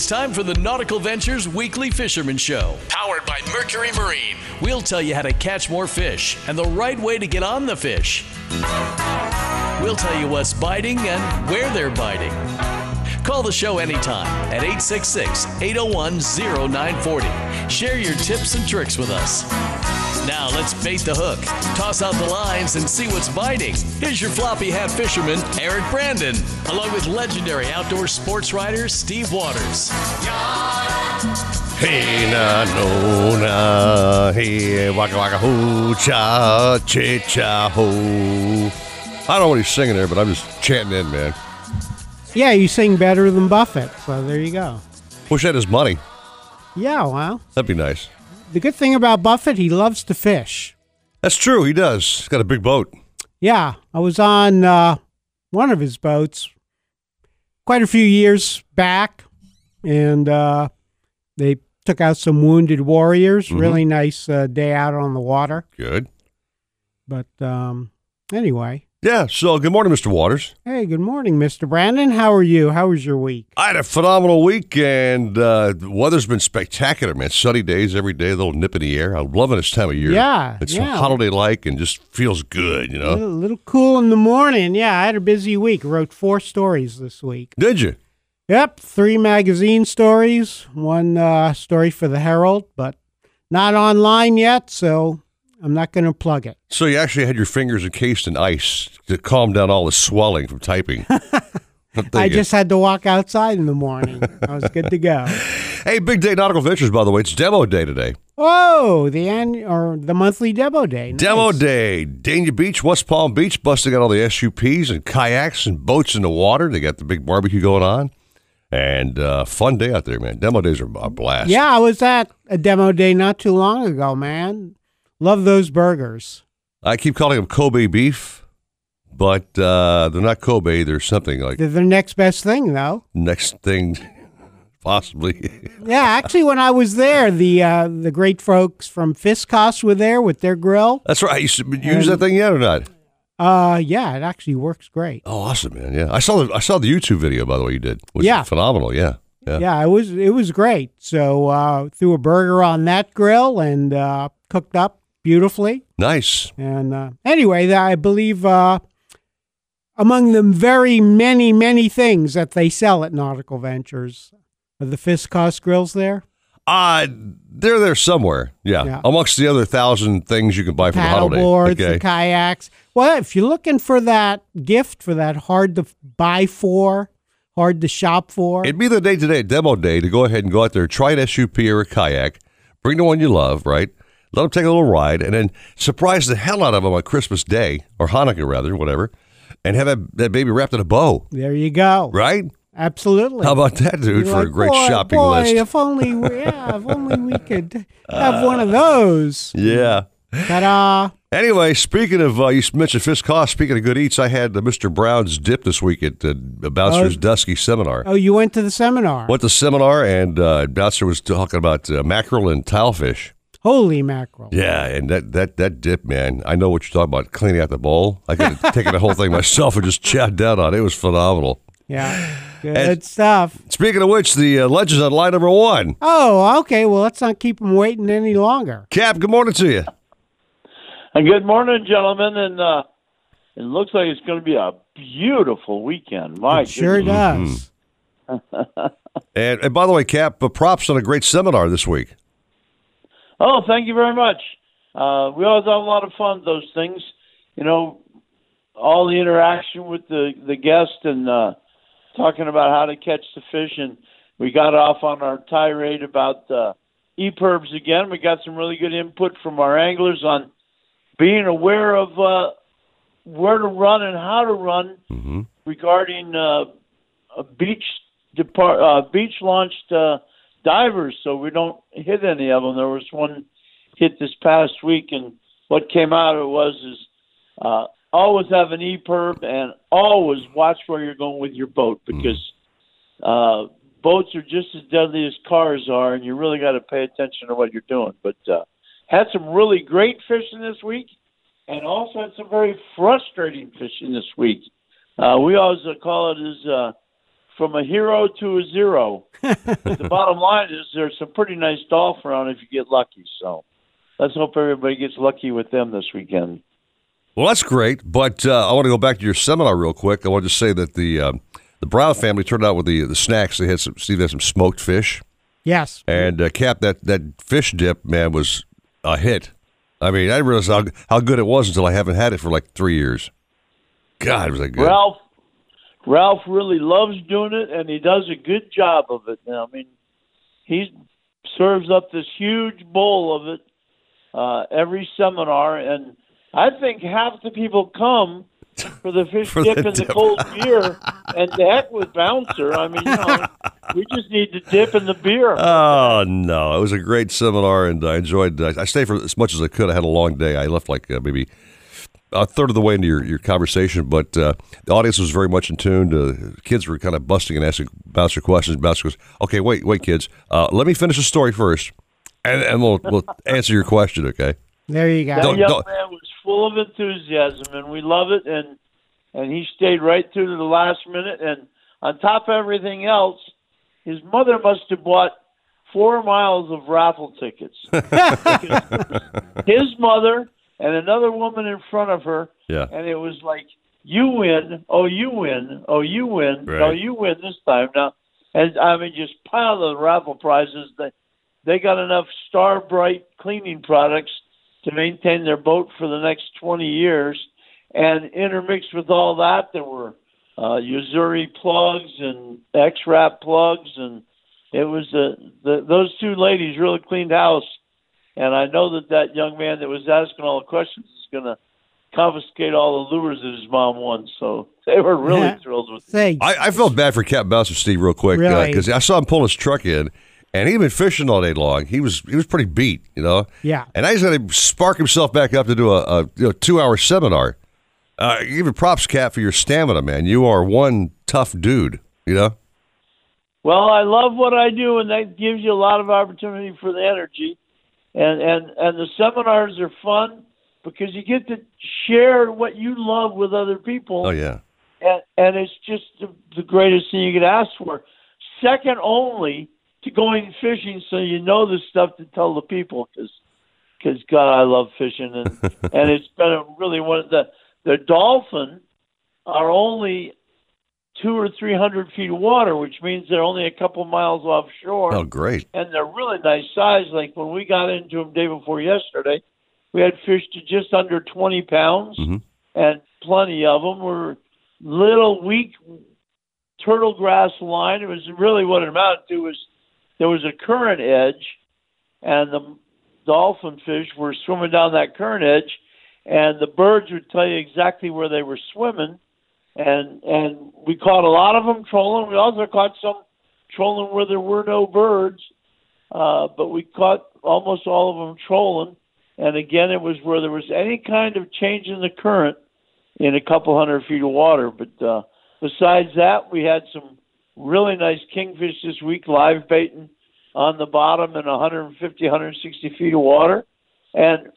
It's time for the Nautical Ventures Weekly Fisherman Show, powered by Mercury Marine. We'll tell you how to catch more fish and the right way to get on the fish. We'll tell you what's biting and where they're biting. Call the show anytime at 866 801 0940. Share your tips and tricks with us. Now let's bait the hook, toss out the lines, and see what's biting. Here's your floppy hat fisherman, Eric Brandon, along with legendary outdoor sports writer Steve Waters. Hey na no na hey waka waka hoo cha chi cha ho. I don't know what he's singing there, but I'm just chanting in, man. Yeah, you sing better than Buffett, so there you go. Wish I had his money. Yeah, well, That'd be nice. The good thing about Buffett, he loves to fish. That's true. He does. He's got a big boat. Yeah, I was on uh, one of his boats quite a few years back, and uh, they took out some wounded warriors. Really nice uh, day out on the water. Good. But um, anyway, Yeah. So good morning, Mr. Waters. hey, good morning, Mr. Brandon. How are you? How was your week? I had a phenomenal week, and uh, the weather's been spectacular, man. Sunny days every day, a little nip in the air. I'm loving this time of year. Yeah, It's yeah. holiday like and just feels good, you A know? little, little cool in the morning. Yeah, I had a busy week. Wrote four stories this week. Did you? Yep, three magazine stories, one uh, story for the Herald, but not online yet, so I'm not going to plug it. So you actually had your fingers encased in ice to calm down all the swelling from typing. I'm just had to walk outside in the morning. I was good to go. Hey, Big Day Nautical Ventures, by the way, it's demo day today. Oh, the an- or the monthly demo day. Nice. Demo day. Dania Beach, West Palm Beach, busting out all the SUPs and kayaks and boats in the water. They got the big barbecue going on. And uh, fun day out there, man. Demo days are a blast. Yeah, I was at a demo day not too long ago, man. Love those burgers. I keep calling them Kobe beef, but uh, they're not Kobe. They're something like They're the next best thing, though. next thing, possibly. Yeah, actually, when I was there, the uh, the great folks from Fiscos were there with their grill. That's right. You s- use that thing yet or not? Uh, yeah, it actually works great. Oh, awesome, man! Yeah, I saw the I saw the YouTube video by the way you did. Which Yeah. is phenomenal. Yeah, yeah. Yeah, it was it was great. So uh, threw a burger on that grill and uh, cooked up beautifully. Nice. And uh, anyway, I believe uh, among the very many many things that they sell at Nautical Ventures are the Fiscos grills there. Uh they're there somewhere. Yeah. Yeah. amongst the other thousand things you can buy for the holiday. boards, okay. the kayaks. Well, if you're looking for that gift for that hard to buy for, hard to shop for, It'd be the day today, demo day, to go ahead and go out there, try an SUP or a kayak, bring the one you love, right? Let them take a little ride, and then surprise the hell out of them on Christmas Day or Hanukkah, rather, whatever, and have that, that baby wrapped in a bow, there you go. right? Absolutely. How about that, dude, You're for a great boy, shopping boy, list? If only, we, yeah, if only we could have one of those. Yeah. Ta-da! Anyway, speaking of, uh, you mentioned Fisk Cost. Speaking of good eats, I had uh, Mr. Brown's dip this week at uh, Bouncer's Dusky Seminar. Oh, you went to the seminar. Went to the seminar, and uh, Bouncer was talking about uh, mackerel and tilefish. Holy mackerel! Yeah, and that, that that dip, man. I know what you're talking about. Cleaning out the bowl. I could have taken the whole thing myself and just chowed down on it. It was phenomenal. Yeah, good And- stuff. Speaking of which, the uh, legends on line number one. Oh, okay. Well, let's not keep them waiting any longer. Cap, good morning to you. And good morning, gentlemen. And uh, it looks like it's going to be a beautiful weekend. My It sure goodness. does. And, and by the way, Cap, uh, props on a great seminar this week. Oh, thank you very much. Uh, we always have a lot of fun those things. You know, all the interaction with the the guest and uh, talking about how to catch the fish, and we got off on our tirade about uh, again. We got some really good input from our anglers on being aware of uh, where to run and how to run hmm regarding uh, a beach depart uh, beach launched uh, divers, so we don't hit any of them. There was one hit this past week, and what came out of it was is uh, always have an EPIRB and always watch where you're going with your boat because uh, boats are just as deadly as cars are, and you really got to pay attention to what you're doing. But uh, had some really great fishing this week, and also had some very frustrating fishing this week. Uh, we always call it as uh, from a hero to a zero. the bottom line is there's some pretty nice golf around if you get lucky. So let's hope everybody gets lucky with them this weekend. Well, that's great, but uh, I want to go back to your seminar real quick. I want to say that the uh, the Brown family turned out with the the snacks. They had some Steve had some smoked fish, Yes. and uh, Cap that that fish dip man was a hit. I mean, I didn't realize how how good it was until I haven't had it for like three years. God, was that good? Ralph Ralph really loves doing it, and he does a good job of it. Now, I mean, he serves up this huge bowl of it uh, every seminar, and I think half the people come for the fish For dip the and the cold beer, and the heck with Bouncer. I mean, you know, we just need to dip in the beer. Oh no, it was a great seminar, and I enjoyed. I stayed for as much as I could. I had a long day. I left like uh, maybe a third of the way into your, your conversation, but uh, the audience was very much in tune. Uh, kids were kind of busting and asking bouncer questions. Bouncer goes, "Okay, wait, wait, kids, uh, let me finish the story first, and, and we'll we'll answer your question." Okay. There you go. That Don't- young don't- man was full of enthusiasm, and we love it. And and he stayed right through to the last minute. And on top of everything else, his mother must have bought four miles of raffle tickets. his mother and another woman in front of her, Yeah. and it was like, "You win! Oh, you win! Oh, you win! Right. No, you win this time now." And I mean, just pile of raffle prizes. They they got enough Star brite cleaning products to maintain their boat for the next 20 years. And intermixed with all that, there were uh, plugs and X-Rap plugs, and it was uh, the those two ladies really cleaned house. And I know that that young man that was asking all the questions is going to confiscate all the lures that his mom won. So they were really Yeah. thrilled with it. Say, I, I felt bad for Cap Bouncer Steve real quick Really? because I saw him pull his truck in, and he'd been fishing all day long. He was he was pretty beat, you know. Yeah. And now he's got to spark himself back up to do a, a you know, two hour seminar. Uh, even props, Cap, for your stamina, man. You are one tough dude. You know. Well, I love what I do, and that gives you a lot of opportunity for the energy. And and and the seminars are fun because you get to share what you love with other people. Oh yeah. and, and it's just the, the greatest thing you could ask for. Second only to going fishing, so you know the stuff to tell the people. Because because God, I love fishing, and and it's been a really one of the the dolphin are only two or three hundred feet of water, which means they're only a couple miles offshore Oh great. and they're really nice size. Like when we got into them day before yesterday, we had fish to just under 20 pounds, Mhm. and plenty of them were little weak turtle grass line. It was really what it amounted to was there was a current edge, and the dolphin fish were swimming down that current edge, and the birds would tell you exactly where they were swimming. And and we caught a lot of them trolling. We also caught some trolling where there were no birds, uh, but we caught almost all of them trolling. And again, it was where there was any kind of change in the current in a couple hundred feet of water. But uh, besides that, we had some really nice kingfish this week, live baiting on the bottom in 150, 160 feet of water. And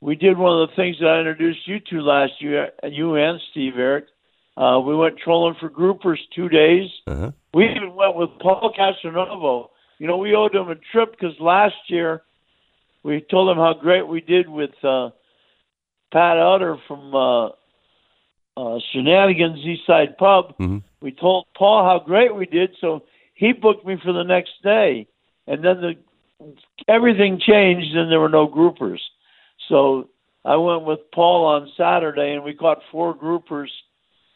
we did one of the things that I introduced you to last year, you and Steve Eric. Uh, we went trolling for groupers two days. Uh-huh. We even went with Paul Castronovo. You know, we owed him a trip because last year we told him how great we did with uh, Pat Utter from uh, uh, Shenanigans Eastside Pub. Mhm. We told Paul how great we did, so he booked me for the next day. And then the everything changed, and there were no groupers. So I went with Paul on Saturday, and we caught four groupers,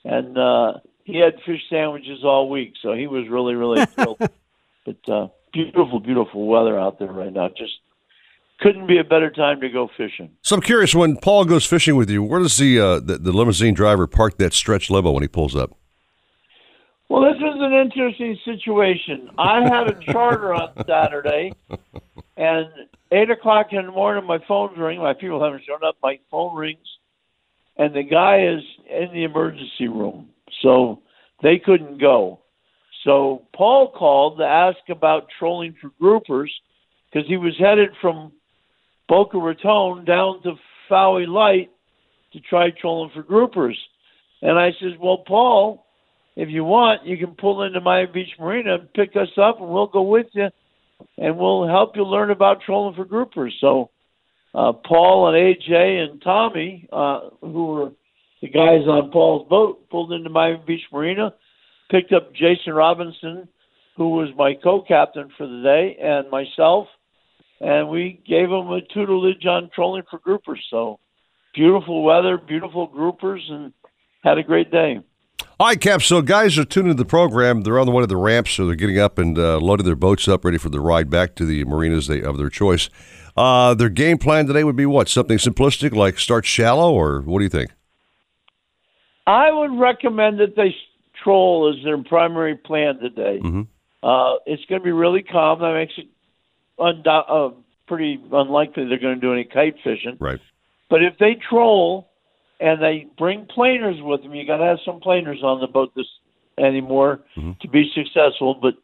and uh, he had fish sandwiches all week. So he was really, really thrilled. but uh, beautiful, beautiful weather out there right now. Just couldn't be a better time to go fishing. So I'm curious when Paul goes fishing with you, where does the uh, the, the limousine driver park that stretch limo when he pulls up? Well, this is an interesting situation. I had a charter on Saturday, and eight o'clock in the morning, my phone's ringing. My people haven't shown up. My phone rings, and the guy is in the emergency room, so they couldn't go. So Paul called to ask about trolling for groupers because he was headed from Boca Raton down to Fowey Light to try trolling for groupers. And I says, "Well, Paul." if you want, you can pull into Miami Beach Marina and pick us up, and we'll go with you, and we'll help you learn about trolling for groupers. So, uh, Paul and AJ and Tommy, uh, who were the guys on Paul's boat, pulled into Miami Beach Marina, picked up Jason Robinson, who was my co-captain for the day, and myself, and we gave them a tutelage on trolling for groupers. So, beautiful weather, beautiful groupers, and had a great day. All right, Cap. So guys are tuning to the program. They're on the way to the ramps, so they're getting up and uh, loading their boats up, ready for the ride back to the marinas they, of their choice. Uh, their game plan today would be what? Something simplistic like start shallow, or what do you think? I would recommend that they troll as their primary plan today. Mm-hmm. Uh, it's going to be really calm. That makes it undou- uh, pretty unlikely they're going to do any kite fishing. Right. But if they troll and they bring planers with them, you got to have some planers on the boat this anymore Mm-hmm. to be successful. But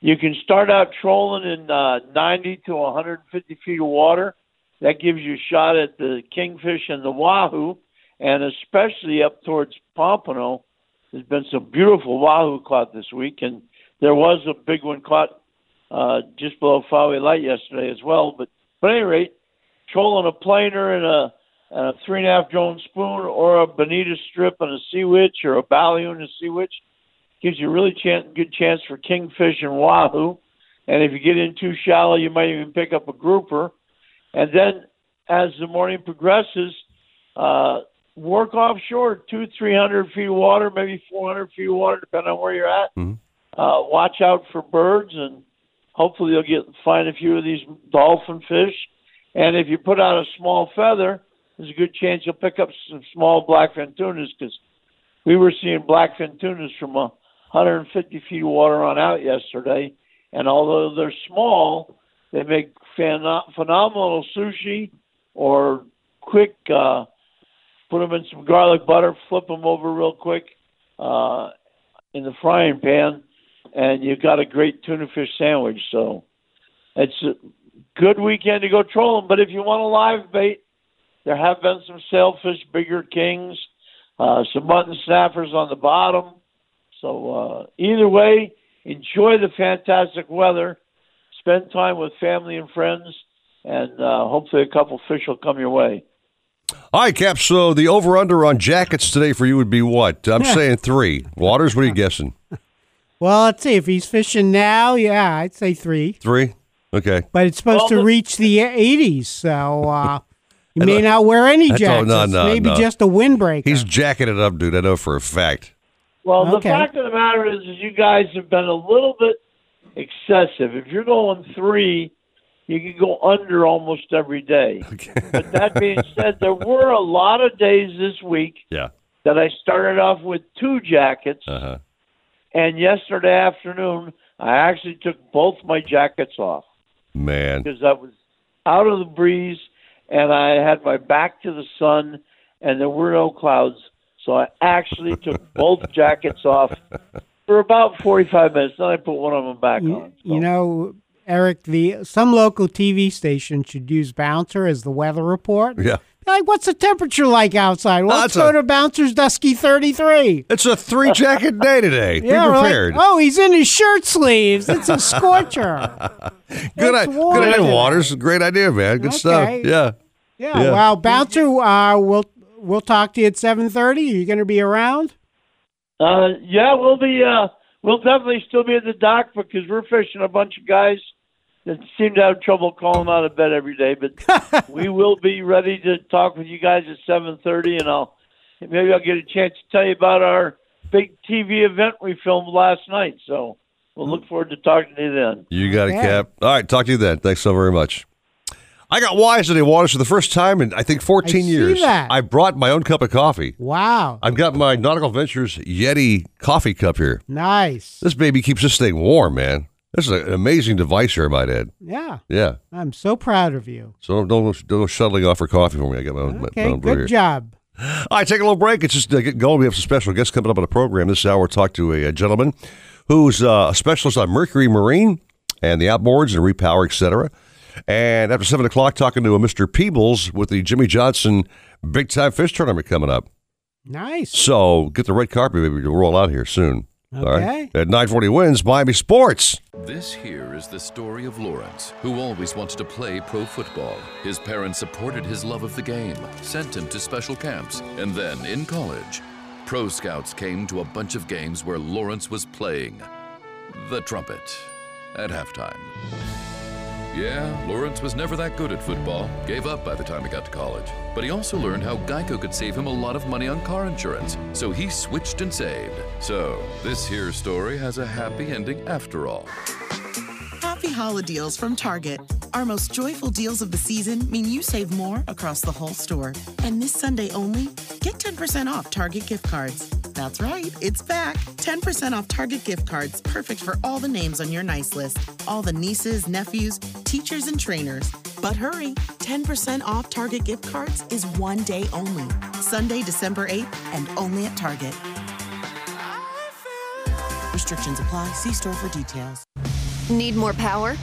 you can start out trolling in uh, 90 to 150 feet of water. That gives you a shot at the kingfish and the wahoo, and especially up towards Pompano. There's been some beautiful wahoo caught this week, and there was a big one caught uh, just below Fowey Light yesterday as well. But, but at any rate, trolling a planer and a, and a three and a half drone spoon or a bonita strip and a sea witch or a balloon and a sea witch gives you a really good chance for kingfish and wahoo. And if you get in too shallow, you might even pick up a grouper. And then as the morning progresses, uh, work offshore, two, three hundred feet of water, maybe four hundred feet of water, depending on where you're at. Mhm. Uh, watch out for birds, and hopefully you'll get find a few of these dolphin fish. And if you put out a small feather, there's a good chance you'll pick up some small blackfin tunas because we were seeing blackfin tunas from a 150 feet of water on out yesterday. And although they're small, they make phen- phenomenal sushi or quick. Uh, put them in some garlic butter, flip them over real quick uh, in the frying pan, and you've got a great tuna fish sandwich. So it's a good weekend to go trolling. But if you want a live bait, there have been some sailfish, bigger kings, uh, some mutton snappers on the bottom. So uh, either way, enjoy the fantastic weather, spend time with family and friends, and uh, hopefully a couple fish will come your way. All right, Cap. So the over under on jackets today for you would be what? I'm saying three. Waters, what are you guessing? Well, let's see. If he's fishing now, yeah, I'd say three. Three? Okay. But it's supposed Well, to reach the 80s, so uh, you may not wear any That's all- jackets. no, no, Maybe no. just a windbreaker. He's jacking it up, dude. I know for a fact. Well, the fact of the matter is, is you guys have been a little bit excessive. If you're going three, you can go under almost every day. Okay. But that being said, there were a lot of days this week Yeah. that I started off with two jackets, Uh huh. and yesterday afternoon I actually took both my jackets off Man. because I was out of the breeze and I had my back to the sun and there were no clouds. So I actually took both jackets off for about 45 minutes. Then I put one of them back you, on. So. you know, Eric, the some local TV station should use Bouncer as the weather report. Yeah. Like, what's the temperature like outside? Well, let's go to Bouncer's Dusky 33. It's a three jacket day today. Be Yeah, we're like, prepared. oh, he's in his shirt sleeves. It's a scorcher. good, it's i- good idea. Waters. Great idea, man. Good stuff. Yeah. Yeah, Yeah. well, Bouncer, uh, we'll we'll talk to you at seven thirty. Are you going to be around? Uh, yeah, we'll be. Uh, we'll definitely still be at the dock because we're fishing a bunch of guys that seem to have trouble calling out of bed every day. But we will be ready to talk with you guys at seven thirty, and I'll maybe I'll get a chance to tell you about our big TV event we filmed last night. So we'll look forward to talking to you then. You got it, Okay. Cap. All right. Talk to you then. Thanks so very much. I got wise today, Waters, for the first time in, I think, 14 I years. that. I brought my own cup of coffee. Wow, I've got my Nautical Ventures Yeti coffee cup here. nice. This baby keeps this thing warm, man. This is an amazing device here, I might add. Yeah, Yeah. I'm so proud of you. So don't, don't go shuttling off for coffee for me. I got my own, my Okay, own brew good here. job. All right, take a little break. It's just uh, going. We have some special guests coming up on the program this hour. We'll talk to a, a gentleman who's uh, a specialist on Mercury Marine and the outboards and repower, et cetera. And after 7 o'clock, talking to a Mr. Peebles with the Jimmy Johnson Big Time Fish Tournament coming up. Nice. So get the red carpet maybe to roll out here soon. All right. Okay. At 940 wins, Miami Sports. This here is the story of Lawrence, who always wanted to play pro football. His parents supported his love of the game, sent him to special camps, and then in college, pro scouts came to a bunch of games where Lawrence was playing the trumpet at halftime. Yeah, Lawrence was never that good at football, gave up by the time he got to college. But he also learned how Geico could save him a lot of money on car insurance, so he switched and saved. So, this here story has a happy ending after all. Happy holiday deals from Target. Our most joyful deals of the season mean you save more across the whole store. And this Sunday only, get 10% off Target gift cards. That's right, it's back. 10% off Target gift cards, perfect for all the names on your nice list, all the nieces, nephews, teachers, and trainers. But hurry, 10% off Target gift cards is one day only. Sunday, December 8th, and only at Target. Restrictions apply. See store for details. Need more power?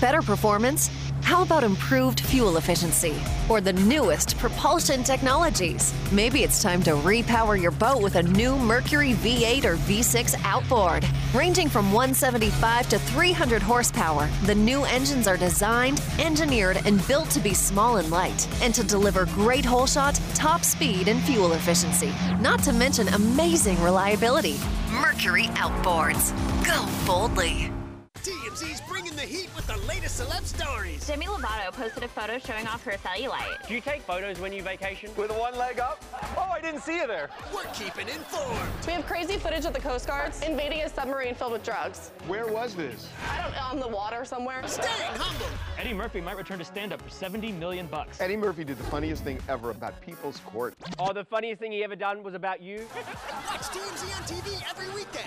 Better performance? How about improved fuel efficiency? Or the newest propulsion technologies? Maybe it's time to repower your boat with a new Mercury V8 or V6 outboard. Ranging from 175 to 300 horsepower, the new engines are designed, engineered, and built to be small and light, and to deliver great hole shot, top speed, and fuel efficiency. Not to mention amazing reliability. Mercury Outboards. Go boldly. TMZ's bringing the heat with the latest celeb stories. Demi Lovato posted a photo showing off her cellulite. Do you take photos when you vacation? With one leg up? Oh, I didn't see you there. We're keeping informed. We have crazy footage of the Coast Guards invading a submarine filled with drugs. Where was this? I don't know, on the water somewhere. Staying humble. Eddie Murphy might return to stand up for 70 million bucks. Eddie Murphy did the funniest thing ever about People's Court. Oh, the funniest thing he ever done was about you? Watch TMZ on TV every weekday.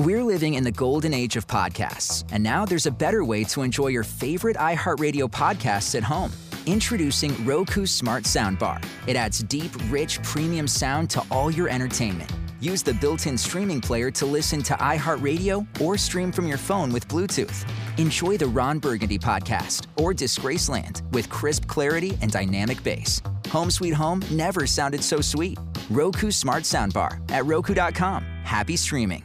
We're living in the golden age of podcasts, and now there's a better way to enjoy your favorite iHeartRadio podcasts at home. Introducing Roku Smart Soundbar. It adds deep, rich, premium sound to all your entertainment. Use the built in streaming player to listen to iHeartRadio or stream from your phone with Bluetooth. Enjoy the Ron Burgundy podcast or Disgraceland with crisp clarity and dynamic bass. Home Sweet Home never sounded so sweet. Roku Smart Soundbar at Roku.com. Happy streaming.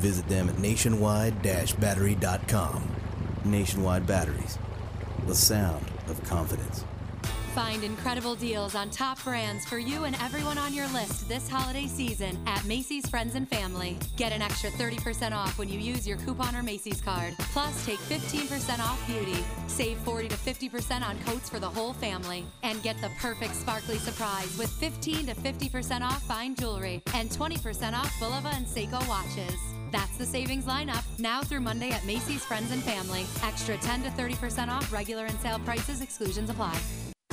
Visit them at nationwide-battery.com. Nationwide Batteries, the sound of confidence. Find incredible deals on top brands for you and everyone on your list this holiday season at Macy's Friends and Family. Get an extra 30% off when you use your coupon or Macy's card. Plus, take 15% off beauty. Save 40 to 50% on coats for the whole family. And get the perfect sparkly surprise with 15 to 50% off fine jewelry and 20% off Bulova and Seiko watches. That's the savings lineup now through Monday at Macy's Friends and Family. Extra 10 to 30% off regular and sale prices, exclusions apply.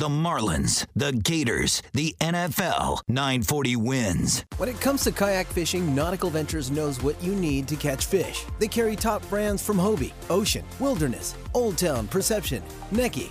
The Marlins, the Gators, the NFL, 940 wins. When it comes to kayak fishing, Nautical Ventures knows what you need to catch fish. They carry top brands from Hobie, Ocean, Wilderness, Old Town, Perception, Necky,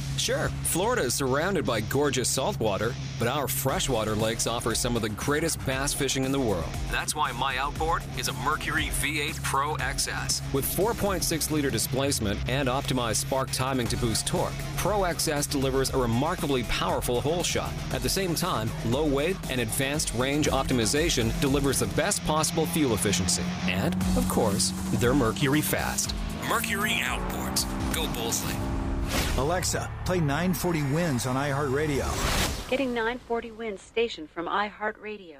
Sure, Florida is surrounded by gorgeous saltwater, but our freshwater lakes offer some of the greatest bass fishing in the world. That's why my outboard is a Mercury V8 Pro XS. With 4.6 liter displacement and optimized spark timing to boost torque, Pro XS delivers a remarkably powerful hole shot. At the same time, low weight and advanced range optimization delivers the best possible fuel efficiency. And, of course, they're Mercury fast. Mercury Outboards. Go Bullsley. Alexa, play 940 Wins on iHeartRadio. Getting 940 Wins station from iHeartRadio.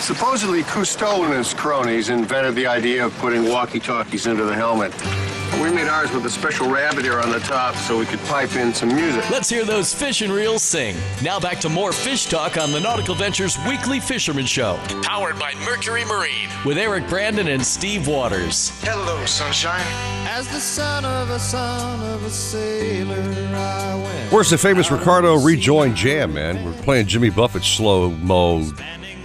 Supposedly, Cousteau and his cronies invented the idea of putting walkie-talkies into the helmet. We made ours with a special rabbit ear on the top so we could pipe in some music. Let's hear those fish and reels sing. Now back to more fish talk on the Nautical Ventures Weekly Fisherman Show, powered by Mercury Marine, with Eric Brandon and Steve Waters. Hello, sunshine. As the son of a son of a sailor, I went. Where's the famous Ricardo rejoin jam, man? We're playing Jimmy Buffett slow mo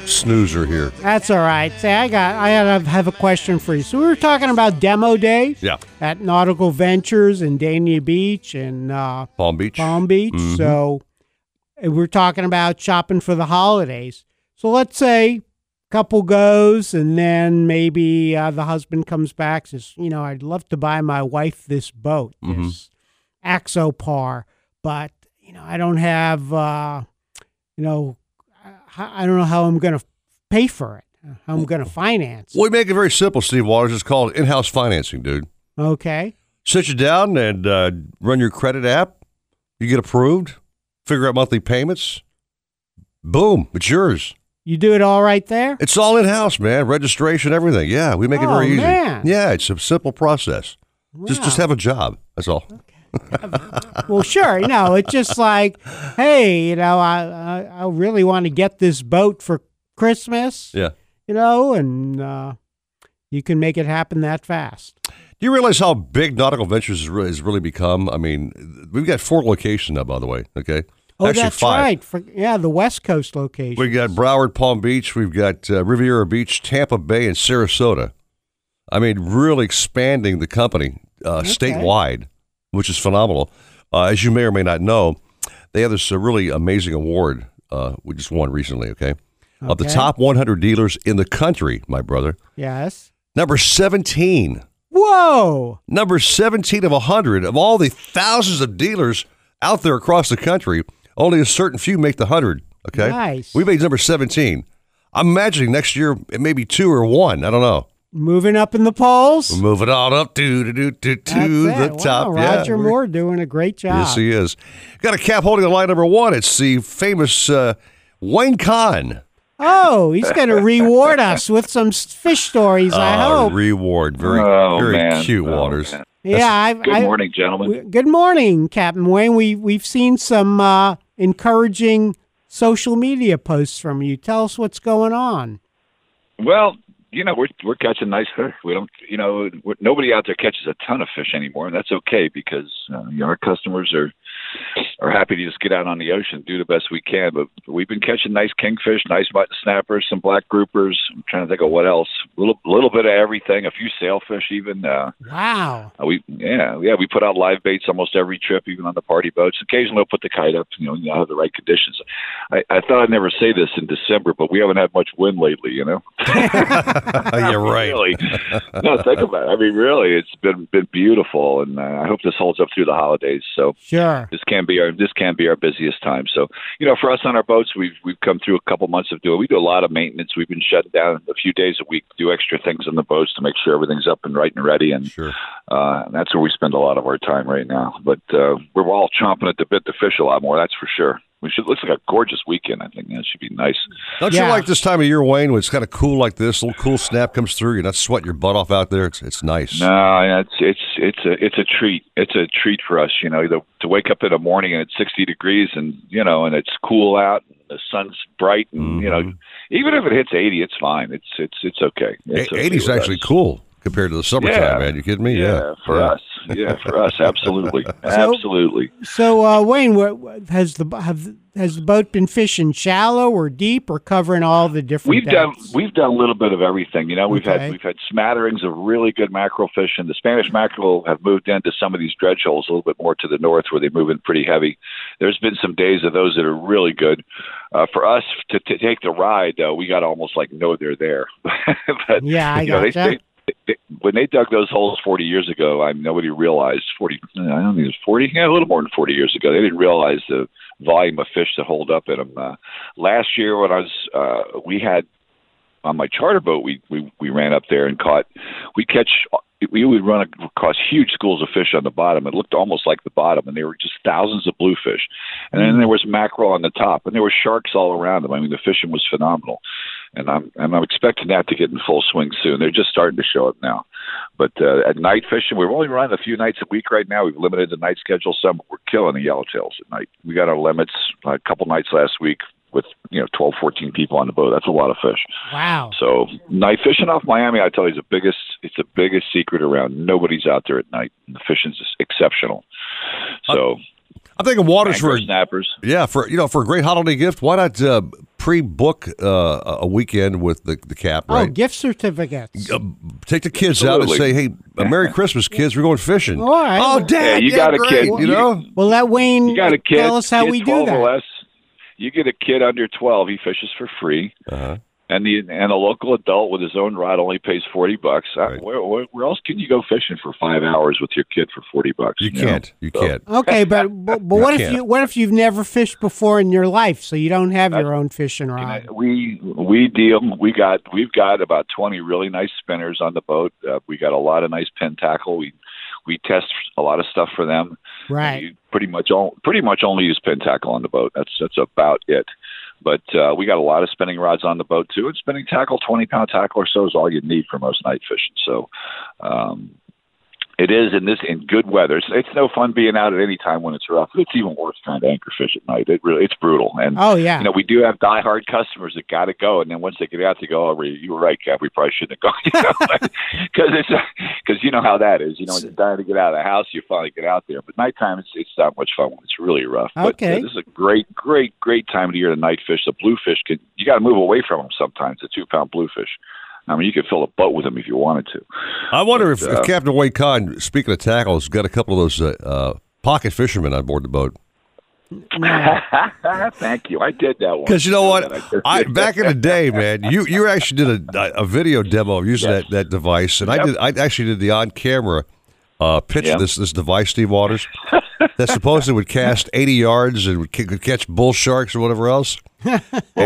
snoozer here. That's all right. Say, I got, I have a question for you. So we were talking about demo day. Yeah. At Nautical Ventures in Dania Beach and uh, Palm Beach. Palm Beach. Mhm. So uh, we're talking about shopping for the holidays. So let's say couple goes and then maybe uh, the husband comes back says, you know, I'd love to buy my wife this boat, Mhm. this Axopar, but you know, I don't have, uh, you know, I don't know how I'm going to pay for it. How I'm going to finance. We make it very simple, Steve Waters. It's called in-house financing, dude. Okay. Sit you down and uh, run your credit app. You get approved. Figure out monthly payments. Boom, it's yours. You do it all right there. It's all in-house, man. Registration, everything. Yeah, we make it Oh, very easy. man. Yeah, it's a simple process. Just just have a job. That's all. Well, sure. You know, it's just like, hey, you know, I I, I really want to get this boat for Christmas. Yeah. You know, and uh, you can make it happen that fast. Do you realize how big Nautical Ventures has really, has really become? I mean, we've got four locations now, by the way. Okay. Oh, Actually, that's five. right. For, yeah, the West Coast location. We've got Broward, Palm Beach. We've got uh, Riviera Beach, Tampa Bay, and Sarasota. I mean, really expanding the company uh, Okay. statewide, which is phenomenal. Uh, as you may or may not know, they have this uh, really amazing award uh, we just won recently. Okay, of the top 100 dealers in the country, my brother. Yes. Number 17. Whoa. Number 17 of 100 of all the thousands of dealers out there across the country. Only a certain few make the 100. Okay. Nice. We made number 17. I'm imagining next year it may be two or one. I don't know. Moving up in the polls. We're moving on up to, to, to, to, That's to it. the Wow, top. Roger yeah. Moore doing a great job. Yes, he is. Got a cap holding the line number one. It's the famous uh, Wayne Conn. Oh, he's going to reward us with some fish stories. I Uh, hope. Reward. Very, Oh, very man. cute, Oh, Waters. man. Yeah, I, Good I, morning, gentlemen. we- Good morning, Captain Wayne. We we've seen some uh, encouraging social media posts from you. Tell us what's going on. Well, you know, we're we're catching nice fish. We don't, you know, nobody out there catches a ton of fish anymore, and that's okay because uh, you know, our customers are are happy to just get out on the ocean, do the best we can. But we've been catching nice kingfish, nice mutton snappers, some black groupers. I'm trying to think of what else. A little little bit of everything. A few sailfish, even. Uh, Wow. Uh, we yeah yeah we put out live baits almost every trip, even on the party boats. Occasionally we'll put the kite up, you know, you have the right conditions. I, I thought I'd never say this in December, but we haven't had much wind lately, you know. You're right. really? No, think about it. I mean, really, it's been been beautiful, and uh, I hope this holds up through the holidays. So Sure. this can be our this can't be our busiest time. So you know, for us on our boats, we've we've come through a couple months of doing. We do a lot of maintenance. We've been shut down a few days a week, do extra things on the boats to make sure everything's up and right and ready. And sure. uh, that's where we spend a lot of our time right now. But uh, we're all chomping at the bit to fish a lot more. That's for sure. We should looks like a gorgeous weekend. I think that should be nice. Don't you like this time of year, Wayne, when it's kind of cool like this? A little cool snap comes through. You're not sweating your butt off out there. It's it's nice. No, it's it's it's a it's a treat. It's a treat for us, you know, to, to wake up in the morning and it's 60 degrees and you know, and it's cool out. And the sun's bright, and you know, mm-hmm. even if it hits 80, it's fine. It's it's it's okay. It's okay 80's actually us. cool compared to the summertime, Yeah. man. You kidding me? Yeah, for us. Yeah, for us, absolutely, absolutely. So, uh, Wayne, what, what- has the have has the boat been fishing shallow or deep or covering all the different? We've done we've done a little bit of everything. You know, we've Okay. had we've had smatterings of really good mackerel fishing. The Spanish mackerel have moved into some of these dredge holes a little bit more to the north, where they move in pretty heavy. There's been some days of those that are really good. Uh, for us to, to take the ride, though, we got to almost like know they're there. but, Yeah, I you know, gotcha. they, they, when they dug those holes 40 years ago, I nobody realized 40. I don't think it was 40. Yeah, a little more than 40 years ago. They didn't realize the volume of fish that hold up in them. Uh, last year, when I was, uh, we had on my charter boat, we we we ran up there and caught. We catch. We would run across huge schools of fish on the bottom. It looked almost like the bottom, and they were just thousands of bluefish. And then there was mackerel on the top, and there were sharks all around them. I mean, the fishing was phenomenal, and I'm and I'm expecting that to get in full swing soon. They're just starting to show up now. But uh, at night fishing, we're only running a few nights a week right now. We've limited the night schedule some. But we're killing the yellowtails at night. We got our limits a couple nights last week with you know 12, 14 people on the boat. That's a lot of fish. Wow. So night fishing off Miami, I tell you, is the biggest. It's the biggest secret around. Nobody's out there at night. And the fishing's exceptional. So I'm thinking waters Angler for snappers. Yeah, for you know, for a great holiday gift, why not uh, pre-book uh, a weekend with the the cap? Oh, gift certificates. take the kids out and say, "Hey, uh, Merry Christmas, kids! We're going fishing." All right. Oh, Dad, Yeah, you yeah, got a kid. You know, Well, let Wayne You got a kid. tell us how kid we do that. Or less, you get a kid under twelve, he fishes for free. Uh-huh. And the and a local adult with his own rod only pays forty bucks. Uh, Where, where where else can you go fishing for five hours with your kid for forty bucks? you know? can't. You So- can't. Okay, but but, but what if can't. you what if you've never fished before in your life, so you don't have your own fishing rod? we we deal we got we've got about 20 really nice spinners on the boat uh, we got a lot of nice Penn tackle we we test a lot of stuff for them Right. You pretty much all pretty much only use Penn tackle on the boat that's that's about it but uh, we got a lot of spinning rods on the boat too and spinning tackle 20 pound tackle or so is all you need for most night fishing. So um it is in this in good weather. It's, it's no fun being out at any time when it's rough. It's even worse trying to anchor fish at night. It really it's brutal. And Oh, yeah. you know we do have diehard customers that got to go, and then once they get out, they go, "Oh, you were right, Cap. We probably shouldn't have gone." Because it's because you know how that is. You know, when you're dying to get out of the house, you finally get out there. But nighttime, it's it's not much fun. when It's really rough. But Okay. uh, this is a great, great, great time of the year to night fish. The bluefish can you got to move away from them sometimes. The two pound bluefish. I mean, you could fill a boat with them if you wanted to. I wonder if, But, if uh, Captain Wayne Cotton, speaking of tackles, got a couple of those uh, uh, pocket fishermen on board the boat. Thank you. I did that one. Because you know what, I I back in the day, man, you you actually did a, a video demo of using that, that device, and I did I actually did the on camera uh, pitch Yeah. this this device, Steve Waters, that supposedly would cast eighty yards and would, could catch bull sharks or whatever else, and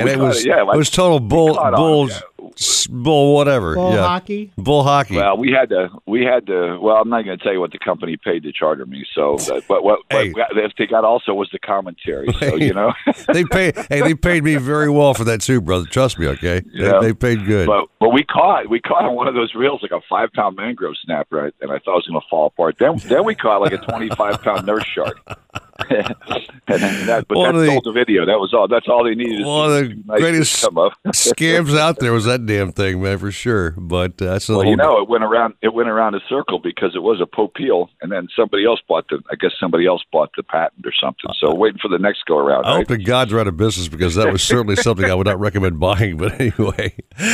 it was it, yeah, it was total bull caught on, yeah. S- bull whatever Bull yeah hockey? bull hockey. Well, we had to. We had to. Well, I'm not going to tell you what the company paid to charter me. So, but what, Hey. what what they got also was the commentary. So you know. they paid hey they paid me very well for that too, brother. Trust me, okay? Yeah. They, they paid good. But but we caught we caught on one of those reels like a five pound mangrove snapper, right? and I thought it was going to fall apart. Then then we caught like a twenty five pound nurse shark. And that, but One that of the- sold the video. That was all. That's all they needed. One see of the nice greatest come up. scams out there was that damn thing, man, for sure. But uh, that's a Well, you know, it went around. It went around a circle because it was a Popeil, and then somebody else bought the. I guess somebody else bought the patent or something. So waiting for the next go around. I Right? hope to God's they're out of business because that was certainly something I would not recommend buying. But anyway, all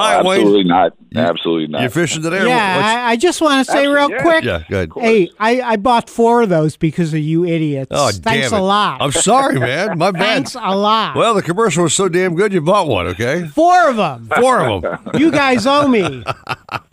right, Absolutely Wayne, not. Absolutely not. You're fishing today? Yeah, I, I just want to say real yeah. quick. yeah, good. Hey, I, I bought four of those because of you idiots. Oh, Thanks damn it. a lot. I'm sorry, man. My bad. Thanks a lot. Well, the commercial was so damn good, you bought one. Okay, Four of them. four of them. You guys owe me.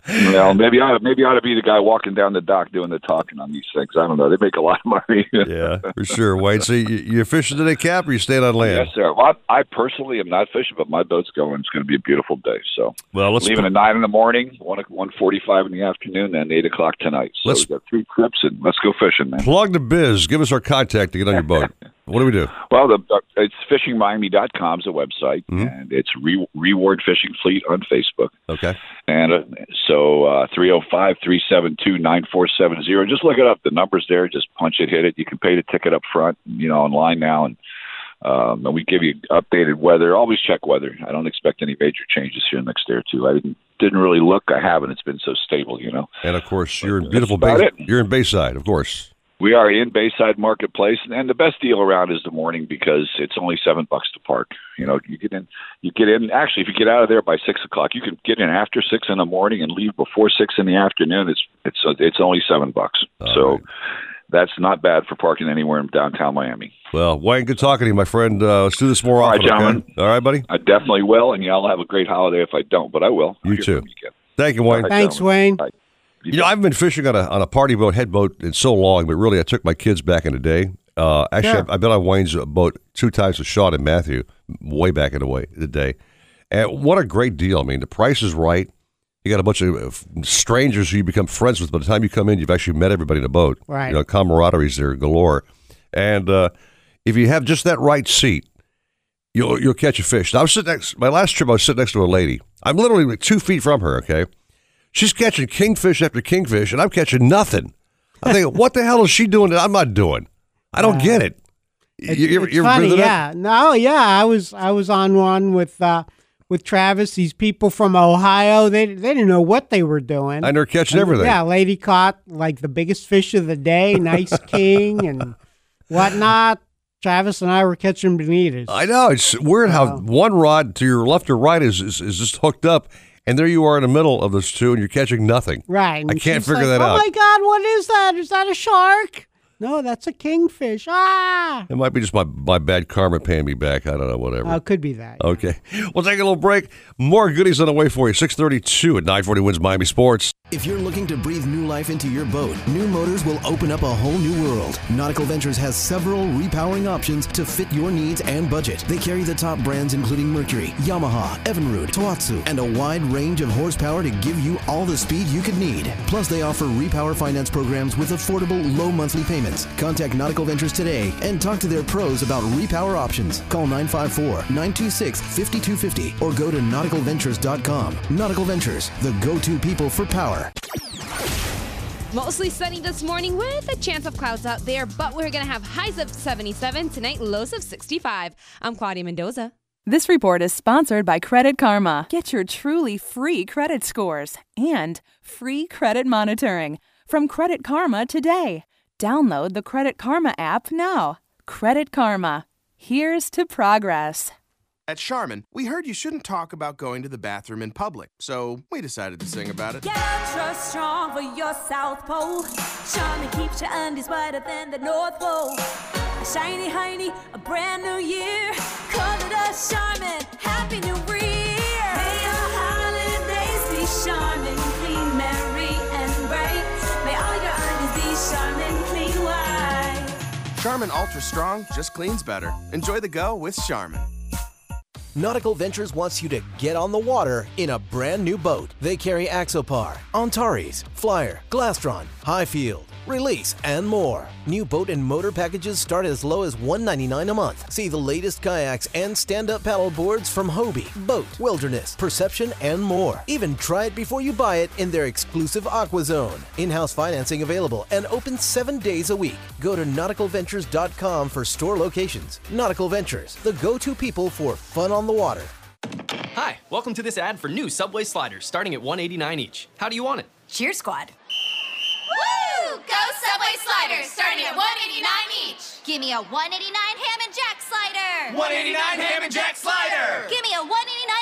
Well, maybe I maybe I ought to be the guy walking down the dock doing the talking on these things. I don't know. They make a lot of money. Yeah, for sure, Wayne. So you, you're fishing today, Cap, or you staying on land? Yes, sir. Well, I, I personally am not fishing, but my boat's going. It's going to be a beautiful day. So, Well, let's leaving at nine in the morning, one one forty five in the afternoon, and eight o'clock tonight. So Let's- we've got three trips, and let's go fishing, man. plug the biz. Give us our contact to get on your boat. What do we do? Well, the uh, it's fishingmiami.com is the website, Mhm. and it's Re- Reward Fishing Fleet on Facebook. Okay. And uh, so uh, 305 372 9470. Just look it up. The number's there. Just punch it, hit it. You can pay the ticket up front, you know, online now. And, um, and we give you updated weather. Always check weather. I don't expect any major changes here next day or two. I didn't, didn't really look. I haven't. It's been so stable, you know. And of course, you're in beautiful Bay. it. You're in Bayside, of course. We are in Bayside Marketplace, and the best deal around is the morning because it's only seven bucks to park. You know, you get in, you get in. Actually, if you get out of there by six o'clock, you can get in after six in the morning and leave before six in the afternoon. It's it's it's only seven bucks, so that's not bad for parking anywhere in downtown Miami. Well, Wayne, good talking to you, my friend. Uh, let's do this more All right, often. okay? gentlemen. All right, buddy. I definitely will, and y'all have a great holiday. If I don't, but I will. You too. Thank you, Wayne. Thanks, Wayne. You know, I've been fishing on a on a party boat, head boat, in so long, but really, I took my kids back in the day. Uh, actually, Sure. I've, I've been on Wayne's boat two times with Sean and Matthew, way back in the way the day. And what a great deal! I mean, the price is right. You got a bunch of strangers who you become friends with. By the time you come in, you've actually met everybody in the boat. Right. You know, camaraderie's there galore. And uh, if you have just that right seat, you'll you'll catch a fish. Now, I was sitting next. My last trip, I was sitting next to a lady. I'm literally like two feet from her. Okay, she's catching kingfish after kingfish, and I'm catching nothing. I think, what the hell is she doing that I'm not doing? I don't get it. You- you ever- it's you ever funny, that? yeah. No, yeah. I was I was on one with uh, with Travis. These people from Ohio, they they didn't know what they were doing. And they're catching And, everything. Yeah, lady caught like the biggest fish of the day, nice king and whatnot. Travis and I were catching bonitas. I know it's weird how one rod to your left or right is, is is just hooked up, and there you are in the middle of those two, and you're catching nothing. Right. I and can't she's figure like, that out. oh out. my God, what is that? Is that a shark? No, that's a kingfish. Ah. It might be just my, my bad karma paying me back. I don't know, whatever. Oh, could be that. Okay. We'll take a little break. More goodies on the way for you. 632 at 940 wins Miami Sports. If you're looking to breathe new life into your boat, New Motors will open up a whole new world. Nautical Ventures has several repowering options to fit your needs and budget. They carry the top brands including Mercury, Yamaha, Evinrude, Tohatsu, and a wide range of horsepower to give you all the speed you could need. Plus, they offer repower finance programs with affordable low monthly payments. Contact Nautical Ventures today and talk to their pros about repower options. Call 954-926-5250 or go to nauticalventures.com. Nautical Ventures, the go-to people for power. Mostly sunny this morning with a chance of clouds out there, but we're going to have highs of 77 tonight, lows of 65. I'm Claudia Mendoza. This report is sponsored by Credit Karma. Get your truly free credit scores and free credit monitoring from Credit Karma today. Download the Credit Karma app now. Credit Karma. Here's to progress. At Charmin, we heard you shouldn't talk about going to the bathroom in public, so we decided to sing about it. Get extra strong for your South Pole. Charmin keeps your undies whiter than the North Pole. A shiny hiney, a brand new year. Call it a Charmin. Happy New Year. Charmin Ultra Strong just cleans better. Enjoy the go with Charmin. Nautical Ventures wants you to get on the water in a brand new boat. They carry Axopar, Antares, Flyer, Glastron, Highfield, Release, and more. New boat and motor packages start as low as 199 a month. See the latest kayaks and stand-up paddle boards from Hobie, BOTE, Wilderness, Perception, and more. Even try it before you buy it in their exclusive Aqua Zone. In-house financing available and open seven days a week. Go to nauticalventures.com for store locations. Nautical Ventures, the go-to people for fun on the water. Hi, welcome to this ad for new Subway sliders starting at 189 each. How do you want it? Cheer Squad. Go Subway sliders starting at 189 each. Give me a 189 ham and jack slider. 189 ham and jack slider. Give me a 189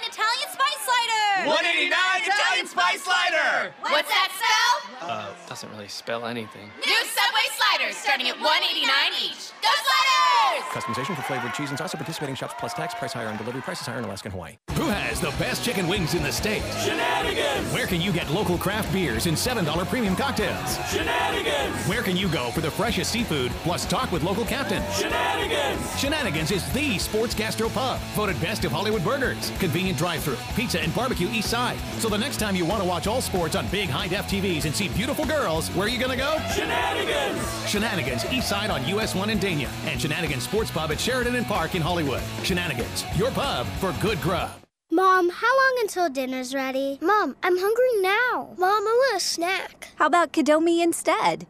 Italian spice slider. 189 Italian spice slider. What's that spell? Uh, doesn't really spell anything. New Subway sliders starting at 189 each. Go sliders! Customization for flavored cheese and sauce at participating shops plus tax. Price higher on delivery. Prices higher in Alaska and Hawaii. Who has the best chicken wings in the state? Shenanigans. Where can you get local craft beers and $7 premium cocktails? Shenanigans. Where can you go for the freshest seafood plus talk with local captains? Shenanigans. Shenanigans is the sports gastro pub, voted best of Hollywood burgers, convenient drive-through, pizza and barbecue east side. So the next time you want to watch all sports on big high def TVs and see beautiful girls, girls, where are you going to go? Shenanigans! Shenanigans, East Side on US 1 in Dania, and Shenanigans Sports Pub at Sheridan and Park in Hollywood. Shenanigans, your pub for good grub. Mom, how long until dinner's ready? Mom, I'm hungry now. Mom, I want a snack. How about Kidomi instead?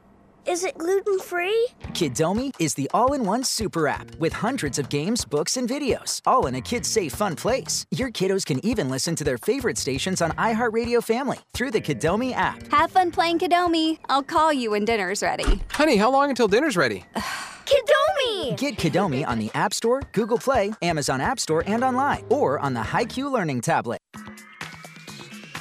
Is it gluten free? Kidomi is the all in one super app with hundreds of games, books, and videos, all in a kid safe, fun place. Your kiddos can even listen to their favorite stations on iHeartRadio Family through the Kidomi app. Have fun playing Kidomi. I'll call you when dinner's ready. Honey, how long until dinner's ready? Kidomi! Get Kidomi on the App Store, Google Play, Amazon App Store, and online, or on the HiQ Learning tablet.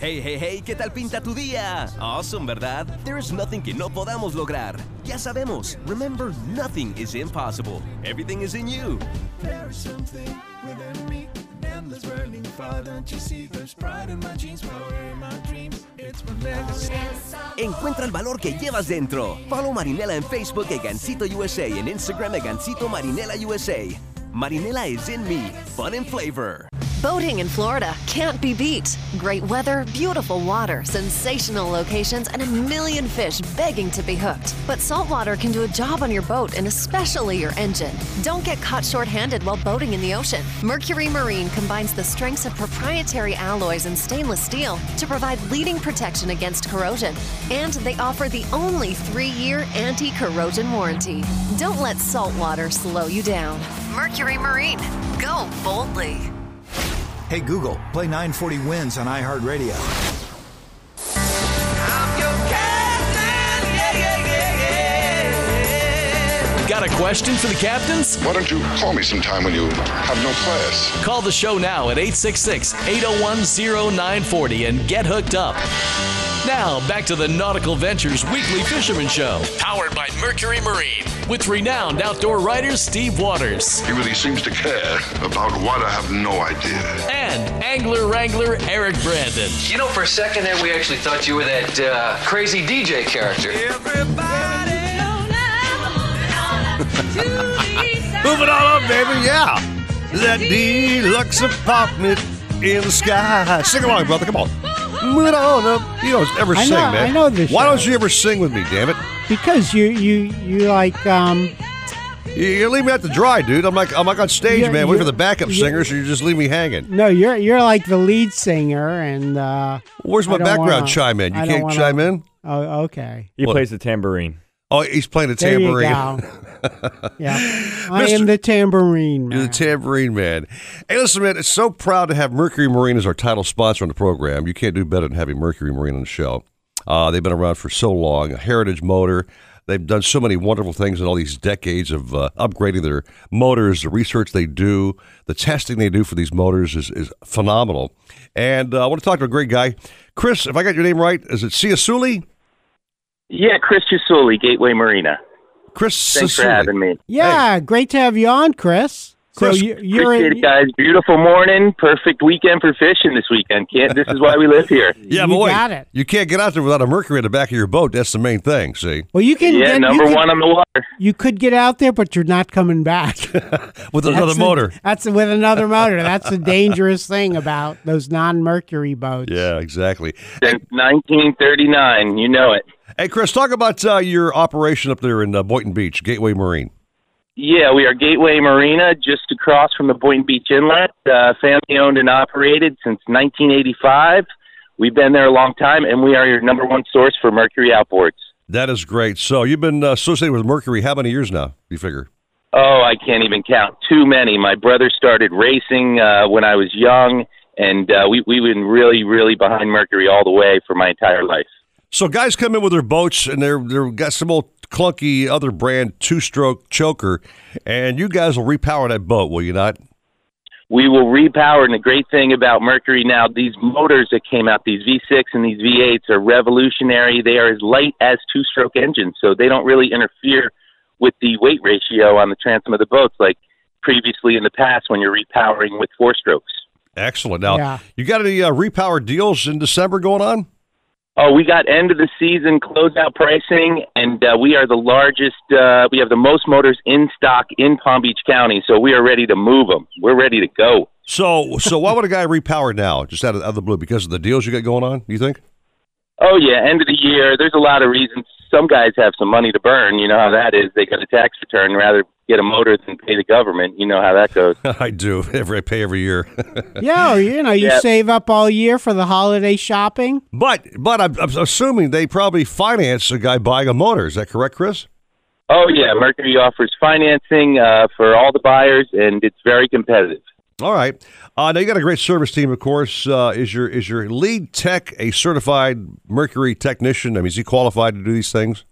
Hey, hey, hey, ¿qué tal pinta tu día? Awesome, ¿verdad? There's nothing que no podamos lograr. Ya sabemos, remember, nothing is impossible. Everything is in you. There's something within me, endless burning fire. Don't you see? There's pride in my jeans, power in my dreams. It's my legacy. Encuentra el valor que llevas dentro. Follow Marinela en Facebook e Gansito USA, en Instagram e Gansito Marinela USA. Marinela is in me, fun and flavor. Boating in Florida can't be beat. Great weather, beautiful water, sensational locations, and a million fish begging to be hooked. But saltwater can do a job on your boat and especially your engine. Don't get caught short handed while boating in the ocean. Mercury Marine combines the strengths of proprietary alloys and stainless steel to provide leading protection against corrosion. And they offer the only three year anti corrosion warranty. Don't let saltwater slow you down. Mercury Marine. Go boldly. Hey Google, play 940 Wins on iHeartRadio. Got a question for the captains? Why don't you call me sometime when you have no class? Call the show now at 866 801 0940 and get hooked up. Now, back to the Nautical Ventures Weekly Fisherman Show, powered by Mercury Marine, with renowned outdoor writer Steve Waters He really seems to care about what I have no idea. and angler wrangler Eric Brandon. You know, for a second there, we actually thought you were that uh, crazy DJ character. Move it all up, baby, yeah. That deluxe apartment in the sky. Sing along, brother, come on. Move it on up. You don't ever I sing, know- man. I know this Why show. don't you ever sing with me, damn it? Because you you you like um You, you leave me out to dry, dude. I'm like I'm like on stage, You're- man, Wait for you're- the backup you're- singers, or you just leave me hanging. no you're you're like the lead singer and uh Where's my don't background wanna- chime in? You I don't can't wanna- chime in? Oh okay. He What? plays the tambourine. Oh, he's playing you tambourine. Yeah. I Mr. am the tambourine You're man. the tambourine man. Hey, listen, man, it's so proud to have Mercury Marine as our title sponsor on the program. You can't do better than having Mercury Marine on the show. Uh, they've been around for so long, a heritage motor. They've done so many wonderful things in all these decades of uh, upgrading their motors. The research they do, the testing they do for these motors is, is phenomenal. And uh, I want to talk to a great guy. Chris, if I got your name right, is it Ciasuli? Yeah, Chris Giusoli, Gateway Marina. Chris Thanks for having me. Yeah, great to have you on, Chris. So Chris, you, you're Appreciate it, guys. Beautiful morning. Perfect weekend for fishing this weekend. Can't. This is why we live here. Yeah, but wait, you can't get out there without a Mercury in the back of your boat. That's the main thing, see? Well, you can. Yeah, get, number you could- one on the water. You could get out there, but you're not coming back With another That's the- motor. that's with another motor. That's the dangerous thing about those non-mercury boats. Yeah, exactly. Since 1939, you know it. Hey, Chris, talk about uh, your operation up there in uh, Boynton Beach, Gateway Marine. Yeah, we are Gateway Marina, just across from the Boynton Beach Inlet. Uh, family owned and operated since 1985. We've been there a long time, and we are your number one source for Mercury outboards. That is great. So you've been uh, associated with Mercury how many years now, you figure? Oh, I can't even count. Too many. My brother started racing uh, when I was young, and uh, we, we've been really, really behind Mercury all the way for my entire life. So guys come in with their boats and they're they're got some old clunky other brand two stroke choker, and you guys will repower that boat, will you not? we will repower. And the great thing about Mercury now, these motors that came out, these V6 and these V8s are revolutionary. They are as light as two stroke engines, so they don't really interfere with the weight ratio on the transom of the boats like previously in the past when you're repowering with four strokes. Excellent. Now, Yeah. you got any uh, repower deals in December going on? Oh, we got end of the season closeout pricing, and uh, we are the largest. Uh, we have the most motors in stock in Palm Beach County, so we are ready to move them. We're ready to go. So, so why would a guy repower now, just out of, out of the blue, because of the deals you got going on? You think? Oh yeah, end of the year. There's a lot of reasons. Some guys have some money to burn. You know how that is. They got a tax return, rather get a motor than pay the government. You know how that goes. I do. Every I pay every year. Yeah, or, you know, you Yeah. save up all year for the holiday shopping. But but I'm, I'm assuming they probably finance a guy buying a motor. Is that correct, Chris? Oh yeah, Mercury offers financing uh, for all the buyers, and it's very competitive. All right. Uh, now you got a great service team, of course. Uh, is your is your lead tech a certified Mercury technician? I mean, is he qualified to do these things?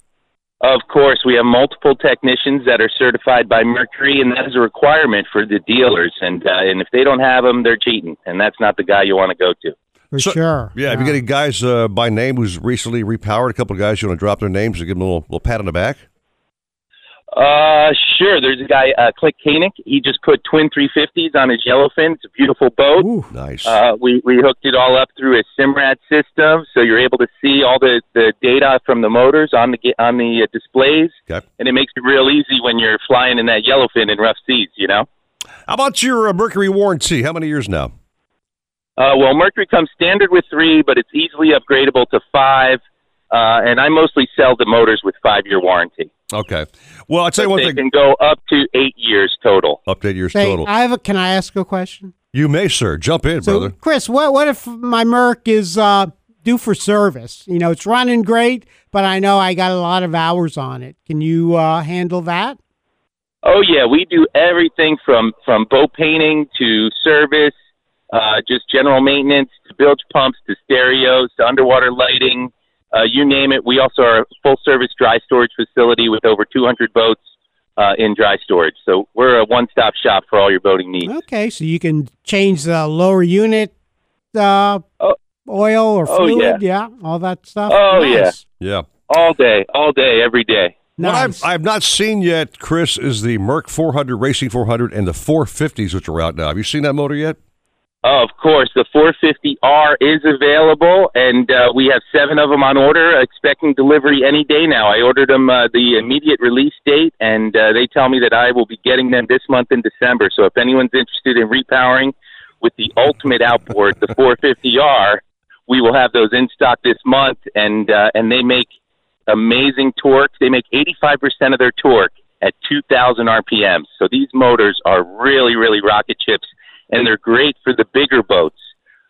Of course, we have multiple technicians that are certified by Mercury, and that is a requirement for the dealers. And uh, and if they don't have them, they're cheating, and that's not the guy you want to go to. For So- sure. Yeah. Have you got any guys uh, by name who's recently repowered? A couple of guys you want to drop their names and give them a little, little pat on the back? Uh, sure. There's a guy, uh, Click Koenig. He just put twin 350s on his Yellowfin. It's a beautiful boat. Nice. Uh, we we hooked it all up through a Simrad system, so you're able to see all the, the data from the motors on the ga- on the uh, displays, Okay. and it makes it real easy when you're flying in that Yellowfin in rough seas. You know. How about your uh, Mercury warranty? How many years now? Uh, well, Mercury comes standard with three, but it's easily upgradable to five. Uh, and I mostly sell the motors with five year warranty. Okay. Well, I'll tell you But one they thing. can go up to eight years total. Up to eight years Say, total. I have a, can I ask a question? you may, sir. Jump in, So, brother. Chris, what what if my Merc is uh, due for service? You know, it's running great, but I know I got a lot of hours on it. Can you uh, handle that? Oh yeah, we do everything from from boat painting to service, uh, just general maintenance to bilge pumps to stereos to underwater lighting, uh, you name it. We also are a full service dry storage facility with over 200 boats uh, in dry storage. So we're a one stop shop for all your boating needs. Okay, so you can change the lower unit uh, oil or Oh, fluid, yeah. all that stuff. Oh Nice. yeah, Yeah. all day, all day, every day. What I've, I've not seen yet, Chris, is the Merc 400 Racing 400 and the 450s, which are out now. Have you seen that motor yet? Of course, the 450R is available, and uh, we have seven of them on order, expecting delivery any day now. I ordered them uh, the immediate release date, and uh, they tell me that I will be getting them this month in December. So if anyone's interested in repowering with the ultimate outboard, the 450R, we will have those in stock this month, and uh, and they make amazing torque. They make 85% of their torque at 2,000 RPM. So these motors are really, really rocket chips, and they're great for the bigger boats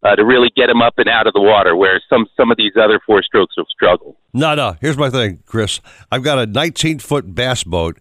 uh, to really get them up and out of the water, where some some of these other four strokes will struggle. No, no. Here's my thing, Chris. I've got a 19 foot bass boat.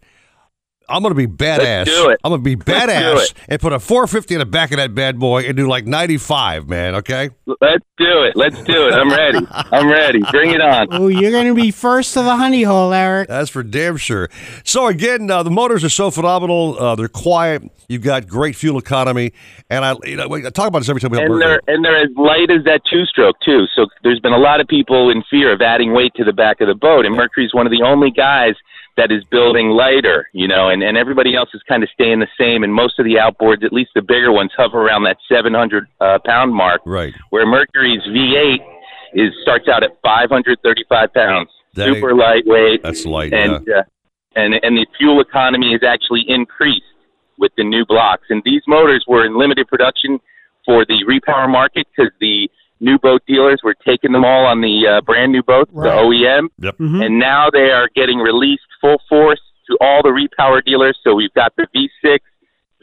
I'm going to be badass. do it. I'm going to be Let's do badass it. and put a 450 in the back of that bad boy and do like 95, man. Okay. Let's do it. Let's do it. I'm ready. I'm ready. Bring it on. Oh, you're going to be first to the honey hole, Eric. That's for damn sure. So again, uh, the motors are so phenomenal. Uh, they're quiet. You've got great fuel economy, and I, you know, I talk about this every time we have And Mercury. they're and they're as light as that two stroke too. So there's been a lot of people in fear of adding weight to the back of the boat, and Mercury's one of the only guys that is building lighter, you know, and, and everybody else is kind of staying the same. And most of the outboards, at least the bigger ones, hover around that 700 uh, pound mark. Right. Where Mercury's V8 is starts out at 535 pounds, That ain't- super lightweight. That's light, and uh, and and the fuel economy has actually increased with the new blocks. And these motors were in limited production for the repower market because the new boat dealers were taking them all on the uh, brand new boats, the OEM, Yep. and now they are getting released full force to all the repower dealers. So we've got the V6,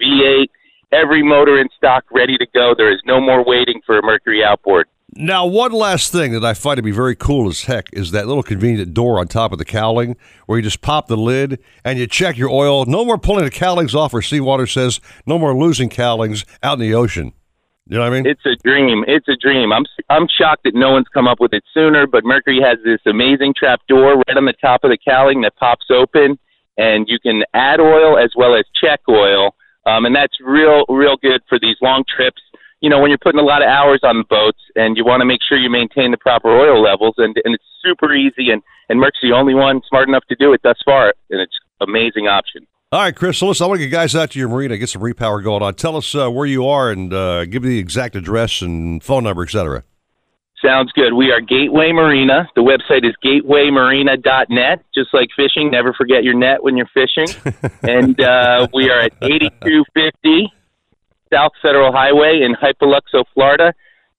V8, every motor in stock ready to go. There is no more waiting for a Mercury outboard. Now, one last thing that I find to be very cool as heck is that little convenient door on top of the cowling where you just pop the lid and you check your oil. No more pulling the cowlings off where seawater says no more losing cowlings out in the ocean. You know what I mean? It's a dream. It's a dream. I'm I'm shocked that no one's come up with it sooner. But Mercury has this amazing trap door right on the top of the cowling that pops open, and you can add oil as well as check oil um, and that's real, real good for these long trips. You know, when you're putting a lot of hours on the boats, and you want to make sure you maintain the proper oil levels, and and it's super easy, and and Merc's the only one smart enough to do it thus far, and it's amazing option. All right, Chris. So listen, I want to get guys out to your marina, get some repower going on. Tell us uh, where you are and uh, give me the exact address and phone number, etc. Sounds good. We are Gateway Marina. The website is gatewaymarina.net. Just like fishing, never forget your net when you're fishing. and uh, we are at 8250 South Federal Highway in Hypoluxo, Florida.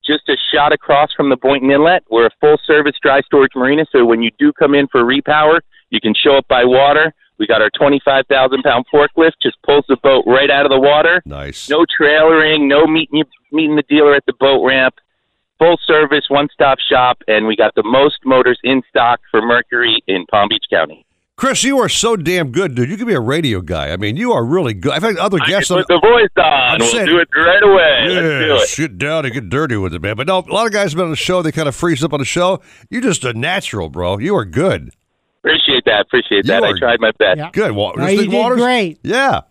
Just a shot across from the Boynton Inlet. We're a full service dry storage marina, so when you do come in for repower, you can show up by water. We got our 25,000 pound forklift, just pulls the boat right out of the water. Nice. No trailering, no meeting, meeting the dealer at the boat ramp full service, one stop shop, and we got the most motors in stock for Mercury in Palm Beach County. Chris, you are so damn good, dude. You could be a radio guy. I mean, you are really good. I've had other I guests can on put the voice on. I'm We'll saying- do it right away. Let's do Yeah, it. sit down and get dirty with it, man. But no, a lot of guys have been on the show. They kind of freeze up on the show. You're just a natural, bro. You are good. Appreciate that. Appreciate that. You I are- tried my best. Yeah. Good. Wa- No, you thing did waters? great. Yeah.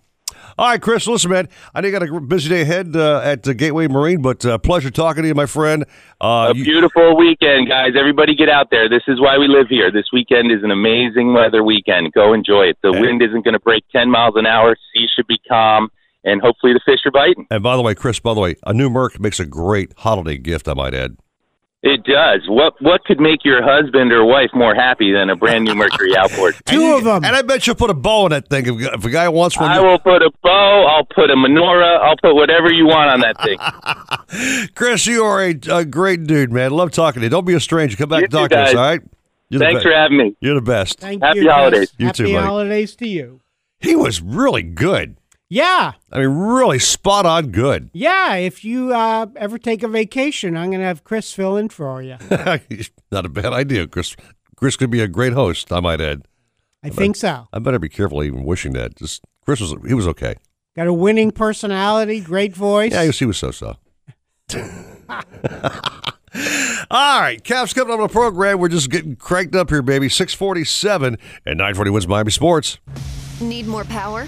All right, Chris. Listen, man. I know you got a busy day ahead uh, at uh, Gateway Marine, but uh, pleasure talking to you, my friend. Uh, A you- beautiful weekend, guys. Everybody get out there. This is why we live here. This weekend is an amazing weather weekend. Go enjoy it. The wind isn't going to break 10 miles an hour. Sea should be calm, and hopefully the fish are biting. and by the way, Chris. By the way, a new Merc makes a great holiday gift. I might add. It does. What what could make your husband or wife more happy than a brand new Mercury outboard? Two of them. And I bet you'll put a bow on that thing if, if a guy wants one. I you- will put a bow. I'll put a menorah. I'll put whatever you want on that thing. Chris, you are a, a great dude, man. Love talking to you. Don't be a stranger. Come back You and talk too, to us, all right? You're Thanks for having me. You're the best. Thank Happy you. Chris. holidays. You Happy too, buddy. holidays to you. He was really good. Yeah. I mean, really spot on good. Yeah, if you uh, ever take a vacation, I'm going to have Chris fill in for you. Not a bad idea, Chris. Chris could be a great host, I might add. I think so. I better be careful even wishing that. Just Chris was he was okay. Got a winning personality, great voice. Yeah, he was, he was so so. All right, Caps coming up on the program. We're just getting cranked up here, baby. Six forty-seven and nine forty wins Miami Sports. Need more power?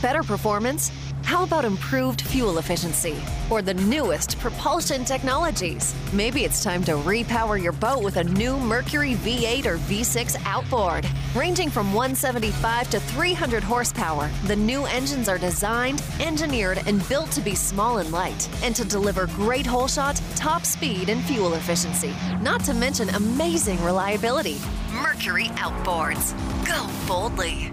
Better performance? How about improved fuel efficiency? Or the newest propulsion technologies? Maybe it's time to repower your boat with a new Mercury V8 or V6 outboard. Ranging from 175 to 300 horsepower, the new engines are designed, engineered, and built to be small and light, and to deliver great hole shot, top speed, and fuel efficiency. Not to mention amazing reliability. Mercury Outboards. Go boldly.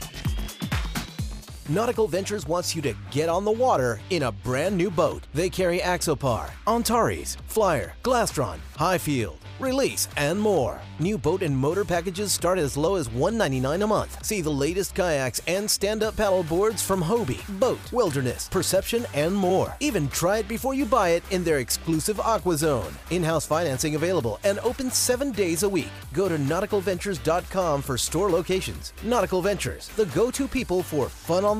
Nautical Ventures wants you to get on the water in a brand new boat. They carry Axopar, Antares, Flyer, Glastron, Highfield, Release, and more. New boat and motor packages start as low as 199 a month. See the latest kayaks and stand-up paddle boards from Hobie, BOTE, Wilderness, Perception, and more. Even try it before you buy it in their exclusive Aqua Zone. In-house financing available and open seven days a week. Go to nauticalventures.com for store locations. Nautical Ventures, the go-to people for fun on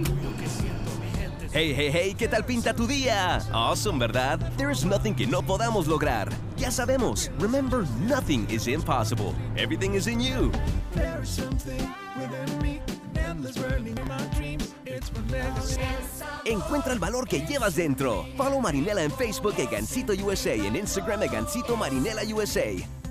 Hey, hey, hey, ¿qué tal pinta tu día? Awesome, ¿verdad? There's nothing que no podamos lograr. Ya sabemos, remember, nothing is impossible. Everything is in you. There is something within me, endless burning in my dreams. It's my legacy. Encuentra el valor que llevas dentro. Follow Marinela en Facebook e Gancito USA en Instagram e Gancito Marinela USA.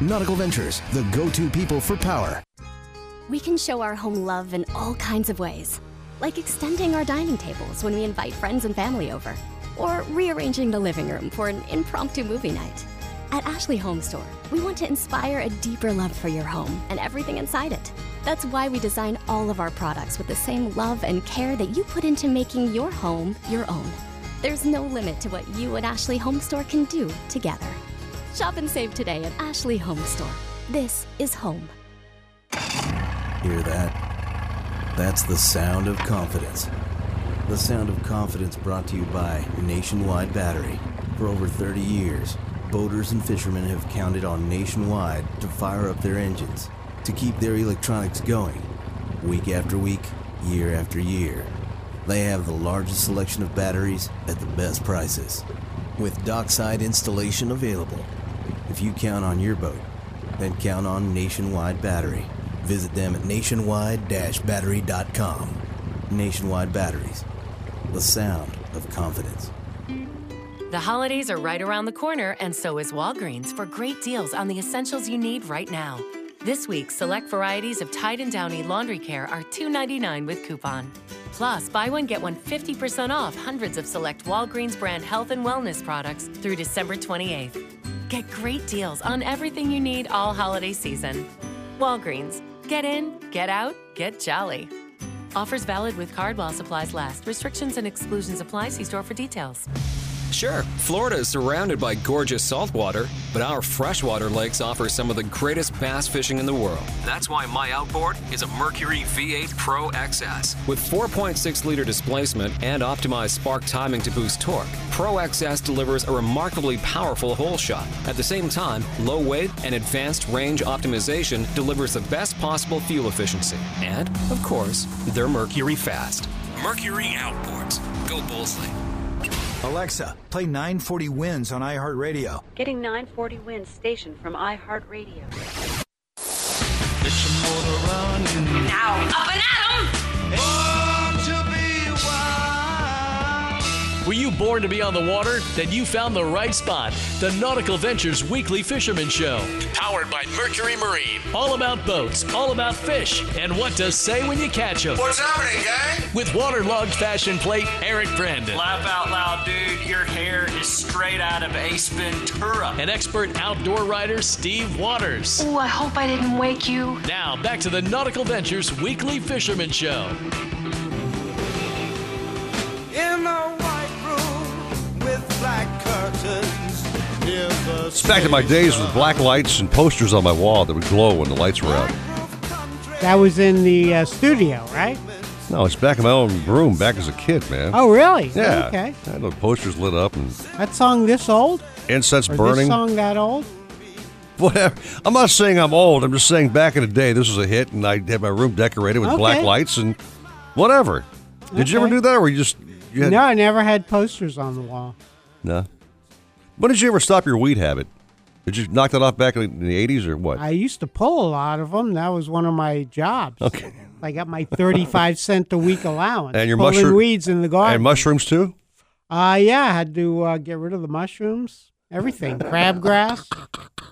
Nautical Ventures, the go-to people for power. We can show our home love in all kinds of ways, like extending our dining tables when we invite friends and family over, or rearranging the living room for an impromptu movie night. At Ashley Home Store, we want to inspire a deeper love for your home and everything inside it. That's why we design all of our products with the same love and care that you put into making your home your own. There's no limit to what you and Ashley Home Store can do together. Shop and save today at Ashley Home Store. This is home. Hear that? That's the sound of confidence. The sound of confidence brought to you by Nationwide Battery. For over 30 years, boaters and fishermen have counted on Nationwide to fire up their engines, to keep their electronics going, week after week, year after year. They have the largest selection of batteries at the best prices, with dockside installation available. If you count on your boat, then count on Nationwide Battery. Visit them at nationwide-battery.com. Nationwide Batteries, the sound of confidence. The holidays are right around the corner, and so is Walgreens for great deals on the essentials you need right now. This week, select varieties of Tide and Downy laundry care are $2.99 with coupon. Plus, buy one get one 50% off hundreds of select Walgreens brand health and wellness products through December 28th. Get great deals on everything you need all holiday season. Walgreens. Get in, get out, get jolly. Offers valid with card while supplies last. Restrictions and exclusions apply. See store for details. Sure, Florida is surrounded by gorgeous saltwater, but our freshwater lakes offer some of the greatest bass fishing in the world. That's why my outboard is a Mercury V8 Pro XS. With 4.6 liter displacement and optimized spark timing to boost torque, Pro XS delivers a remarkably powerful hole shot. At the same time, low weight and advanced range optimization delivers the best possible fuel efficiency. And, of course, they're Mercury fast. Mercury outboards. Go Bullsley. Alexa, play 940 Wins on iHeartRadio. Getting 940 wins station from iHeartRadio. Now, up and at 'em! Were you born to be on the water? Then you found the right spot. The Nautical Ventures Weekly Fisherman Show. Powered by Mercury Marine. All about boats, all about fish, and what to say when you catch them. What's happening, gang? With waterlogged fashion plate, Eric Brandon. Laugh out loud, dude. Your hair is straight out of Ace Ventura. And expert outdoor writer, Steve Waters. Ooh, I hope I didn't wake you. Now, back to the Nautical Ventures Weekly Fisherman Show. It's back to my days with black lights and posters on my wall that would glow when the lights were out. That was in the uh, studio, right? No, it's back in my own room, back as a kid, man. Oh, really? Yeah. Okay. I had the posters lit up and That song this old? incense Or burning. this song that old? Whatever. I'm not saying I'm old. I'm just saying back in the day, this was a hit, and I had my room decorated with black lights and whatever. Did you ever Okay. do that, or you just you had, no, I never had posters on the wall. no? When did you ever stop your weed habit? Did you knock that off back in the '80s, or what? I used to pull a lot of them. That was one of my jobs. Okay. I got my 35 cent a week allowance. And your pulling mushroom weeds in the garden. and mushrooms too. Uh, yeah, I had to uh, get rid of the mushrooms, everything, crabgrass,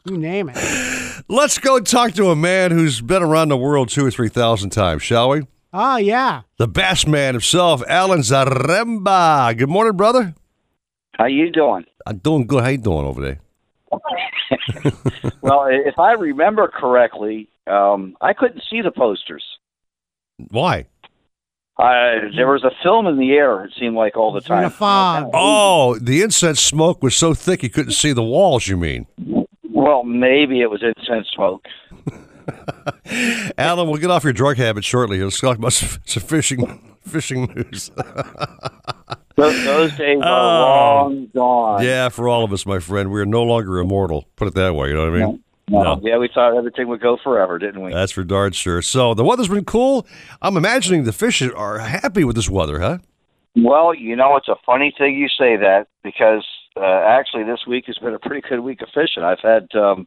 you name it. Let's go talk to a man who's been around the world two or three thousand times, shall we? Oh, yeah. The bass man himself, Alan Zaremba. Good morning, brother. How you doing? I'm doing good. How you doing over there? well, if I remember correctly, um, I couldn't see the posters. Why? Uh, there was a film in the air. It seemed like all the time. fog. Oh, the incense smoke was so thick you couldn't see the walls. You mean? Well, maybe it was incense smoke. Alan, we'll get off your drug habit shortly. Let's talk about some, some fishing fishing news. Those, those days are Oh. long gone. yeah, for all of us, my friend, we are no longer immortal. Put it that way. You know what I mean? No. Yeah, we thought everything would go forever, didn't we? That's for darn sure. So the weather's been cool. I'm imagining the fish are happy with this weather, huh? Well, you know, it's a funny thing you say that because uh, actually this week has been a pretty good week of fishing. I've had um,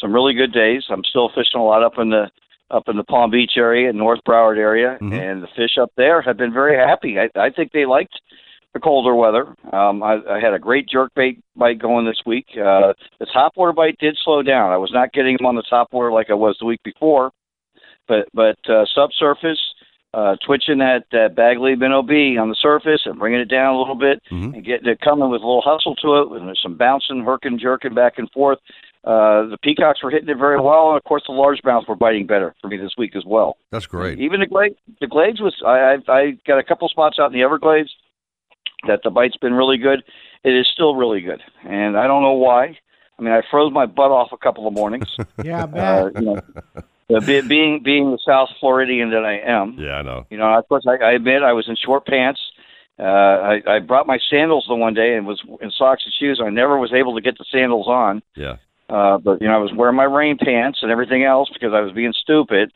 some really good days. I'm still fishing a lot up in the up in the Palm Beach area, North Broward area, and the fish up there have been very happy. I, I think they liked the colder weather. Um, I, I had a great jerk bait bite going this week. Uh, the top water bite did slow down. I was not getting them on the top water like I was the week before, but but uh, subsurface uh, twitching that that Bagley minnow B on the surface and bringing it down a little bit and getting it coming with a little hustle to it, with some bouncing, herking, jerking back and forth. Uh, the peacocks were hitting it very well, and of course the large largemouth were biting better for me this week as well. That's great. Even the glade, the glades was I I, I got a couple spots out in the Everglades that the bite's been really good. It is still really good, and I don't know why. I mean, I froze my butt off a couple of mornings. Yeah, I uh, you know, be, being being the South Floridian that I am. Yeah, I know. You know, of course, I, I admit I was in short pants. Uh, I, I brought my sandals the one day and was in socks and shoes. I never was able to get the sandals on. Yeah. Uh, but you know, I was wearing my rain pants and everything else because I was being stupid.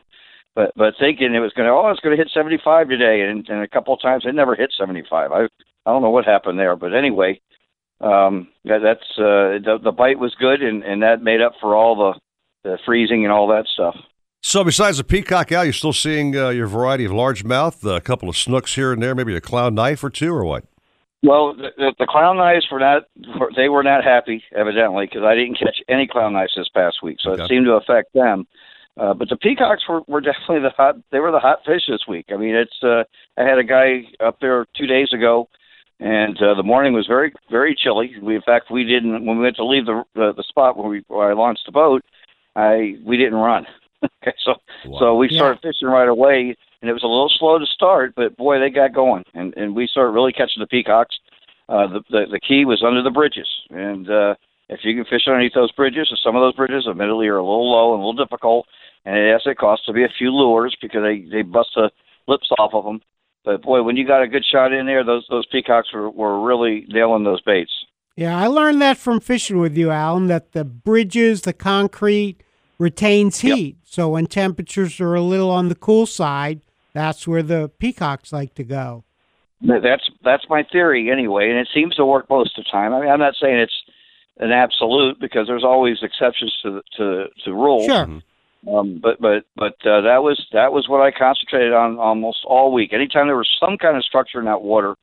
But but thinking it was going to oh it's going to hit 75 today, and, and a couple of times it never hit 75. I I don't know what happened there, but anyway, um, that, that's uh, the the bite was good, and and that made up for all the the freezing and all that stuff. So besides the peacock owl, you're still seeing uh, your variety of largemouth, a couple of snooks here and there, maybe a clown knife or two, or what? Well, the, the, the clown knives were not they were not happy evidently because I didn't catch any clown knives this past week, so Okay. it seemed to affect them. Uh, but the peacocks were, were definitely the hot. They were the hot fish this week. I mean, it's. Uh, I had a guy up there two days ago, and uh, the morning was very very chilly. We in fact we didn't when we went to leave the the, the spot where we where I launched the boat. I we didn't run. okay, so so we started fishing right away, and it was a little slow to start, but boy, they got going, and and we started really catching the peacocks. Uh, the, the the key was under the bridges, and uh, if you can fish underneath those bridges, and some of those bridges, admittedly, are a little low and a little difficult, and yes, it costs to be a few lures because they they bust the lips off of them. But boy, when you got a good shot in there, those those peacocks were were really nailing those baits. Yeah, I learned that from fishing with you, Alan, that the bridges, the concrete retains heat. So when temperatures are a little on the cool side, that's where the peacocks like to go. That's that's my theory anyway, and it seems to work most of the time. I mean, I'm not saying it's an absolute because there's always exceptions to the, to to rules. Sure. Mm-hmm. Um, but but but uh, that was that was what I concentrated on almost all week. Anytime there was some kind of structure in that water,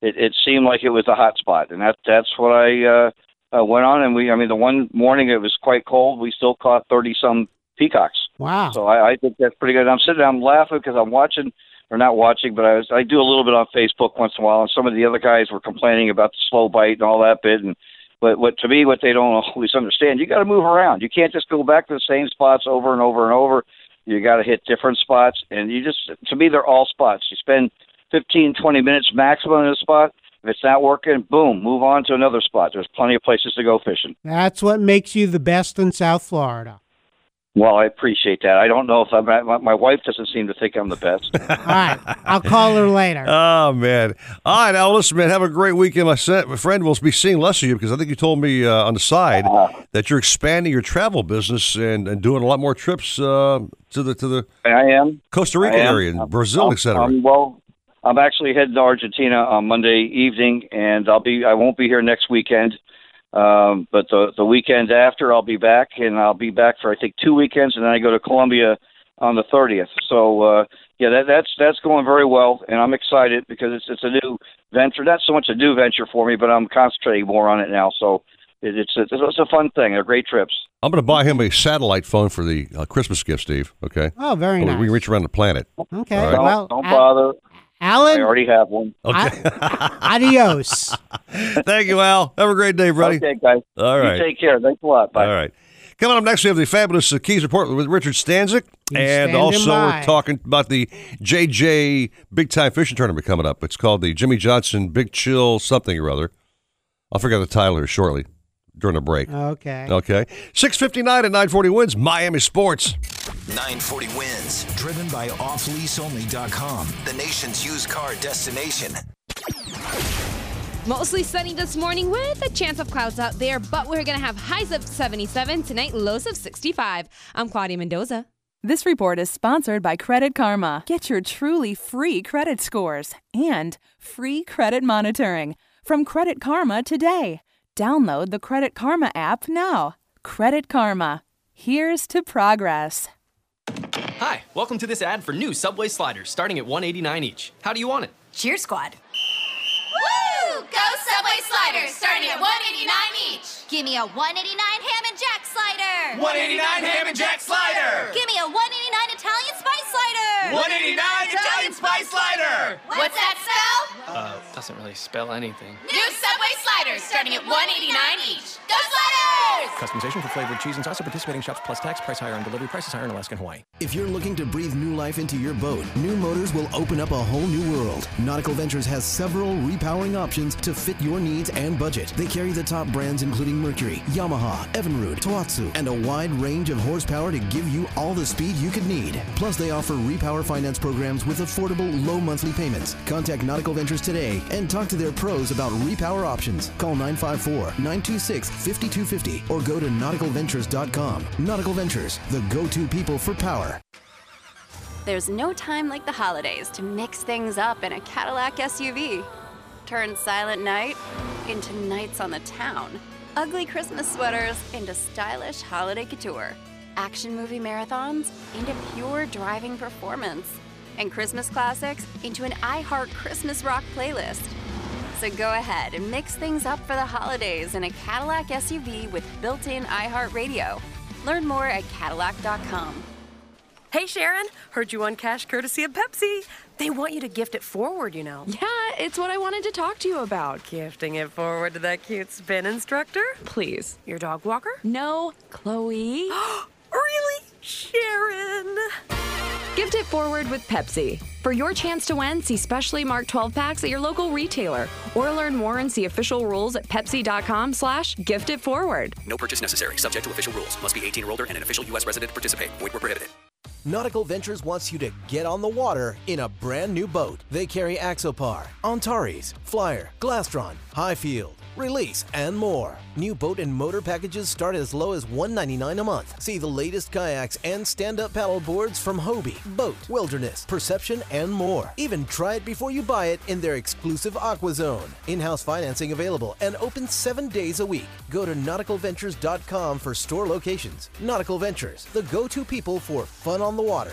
it, it seemed like it was a hot spot, and that that's what I uh, uh, went on. And we, I mean, the one morning it was quite cold, we still caught thirty some peacocks. Wow. So I, I think that's pretty good. I'm sitting, there, I'm laughing because I'm watching or not watching, but I was I do a little bit on Facebook once in a while, and some of the other guys were complaining about the slow bite and all that bit. And but what to me, what they don't always understand, you got to move around. You can't just go back to the same spots over and over and over. You got to hit different spots, and you just to me they're all spots. You spend 15, 20 minutes maximum in a spot. If it's not working, boom, move on to another spot. There's plenty of places to go fishing. That's what makes you the best in South Florida. Well, I appreciate that. I don't know if I'm, my, my wife doesn't seem to think I'm the best. All right, I'll call her later. Oh man! All right, now listen, man. Have a great weekend, my, son, my friend. We'll be seeing less of you because I think you told me uh, on the side that you're expanding your travel business and, and doing a lot more trips uh, to the to the I am Costa Rica I am. area and Brazil, I'm- et cetera. I'm- well, I'm actually heading to Argentina on Monday evening, and I'll be I won't be here next weekend. Um, but the the weekend after, I'll be back, and I'll be back for I think two weekends, and then I go to Colombia on the 30th. So uh, yeah, that, that's that's going very well, and I'm excited because it's it's a new venture. Not so much a new venture for me, but I'm concentrating more on it now. So it, it's a, it's a fun thing. They're great trips. I'm going to buy him a satellite phone for the uh, Christmas gift, Steve. Okay. Oh, very We- We nice. can reach around the planet. Okay, All right. Don't, well, don't bother. Alan, I already have one. Okay. adios. Thank you, Al. Have a great day, buddy. Okay, guys. All right. You take care. Thanks a lot. Bye. All right. Coming up next, we have the fabulous uh, Keys Report with Richard Stanczyk. and also, by. we're talking about the JJ Big Time Fishing Tournament coming up. It's called the Jimmy Johnson Big Chill something or other. I'll figure out the title here shortly during a break. Okay. Okay. 659 and 940 wins Miami Sports. 940 wins. Driven by offleaseonly.com, the nation's used car destination. Mostly sunny this morning with a chance of clouds out there, but we're going to have highs of 77 tonight, lows of 65. I'm Claudia Mendoza. This report is sponsored by Credit Karma. Get your truly free credit scores and free credit monitoring from Credit Karma today. Download the Credit Karma app now. Credit Karma. Here's to progress. Hi, welcome to this ad for new Subway sliders starting at 189 each. How do you want it? Cheer Squad. Woo! Go Subway sliders starting at 189 each. Give me a 189 ham and jack slider. 189 ham and jack slider. Give me a 189 Italian spice slider. 189 Italian spice slider. What's that spell? Uh, doesn't really spell anything. New Subway sliders starting at 189 each. Go sliders! Customization for flavored cheese and sauce at participating shops plus tax. Price higher on delivery. Prices higher in Alaska and Hawaii. If you're looking to breathe new life into your boat, New Motors will open up a whole new world. Nautical Ventures has several repowering options to fit your needs and budget. They carry the top brands including Mercury, Yamaha, Evinrude, Tohatsu, and a wide range of horsepower to give you all the speed you could need. Plus, they offer repower finance programs with affordable, low monthly payments. Contact Nautical Ventures today and talk to their pros about repower options. Call 954 926 5250 or go to nauticalventures.com. Nautical Ventures, the go to people for power. There's no time like the holidays to mix things up in a Cadillac SUV. Turn silent night into nights on the town. Ugly Christmas sweaters into stylish holiday couture. Action movie marathons into pure driving performance. And Christmas classics into an iHeart Christmas rock playlist. So go ahead and mix things up for the holidays in a Cadillac SUV with built in iHeartRadio. Learn more at Cadillac.com. Hey, Sharon, heard you won cash courtesy of Pepsi. They want you to gift it forward, you know. Yeah, it's what I wanted to talk to you about. Gifting it forward to that cute spin instructor? Please. Your dog walker? No, Chloe. really? Sharon? Gift it forward with Pepsi. For your chance to win, see specially marked 12 packs at your local retailer, or learn more and see official rules at pepsi.com slash gift it forward. No purchase necessary. Subject to official rules. Must be 18 or older and an official U.S. resident to participate. Void where prohibited. Nautical Ventures wants you to get on the water in a brand new boat. They carry Axopar, Antares, Flyer, Glastron, Highfield, Release, and more. New boat and motor packages start as low as 199 a month. See the latest kayaks and stand-up paddle boards from Hobie, BOTE, Wilderness, Perception, and more. Even try it before you buy it in their exclusive Aqua Zone. In-house financing available and open seven days a week. Go to nauticalventures.com for store locations. Nautical Ventures, the go-to people for fun on the water.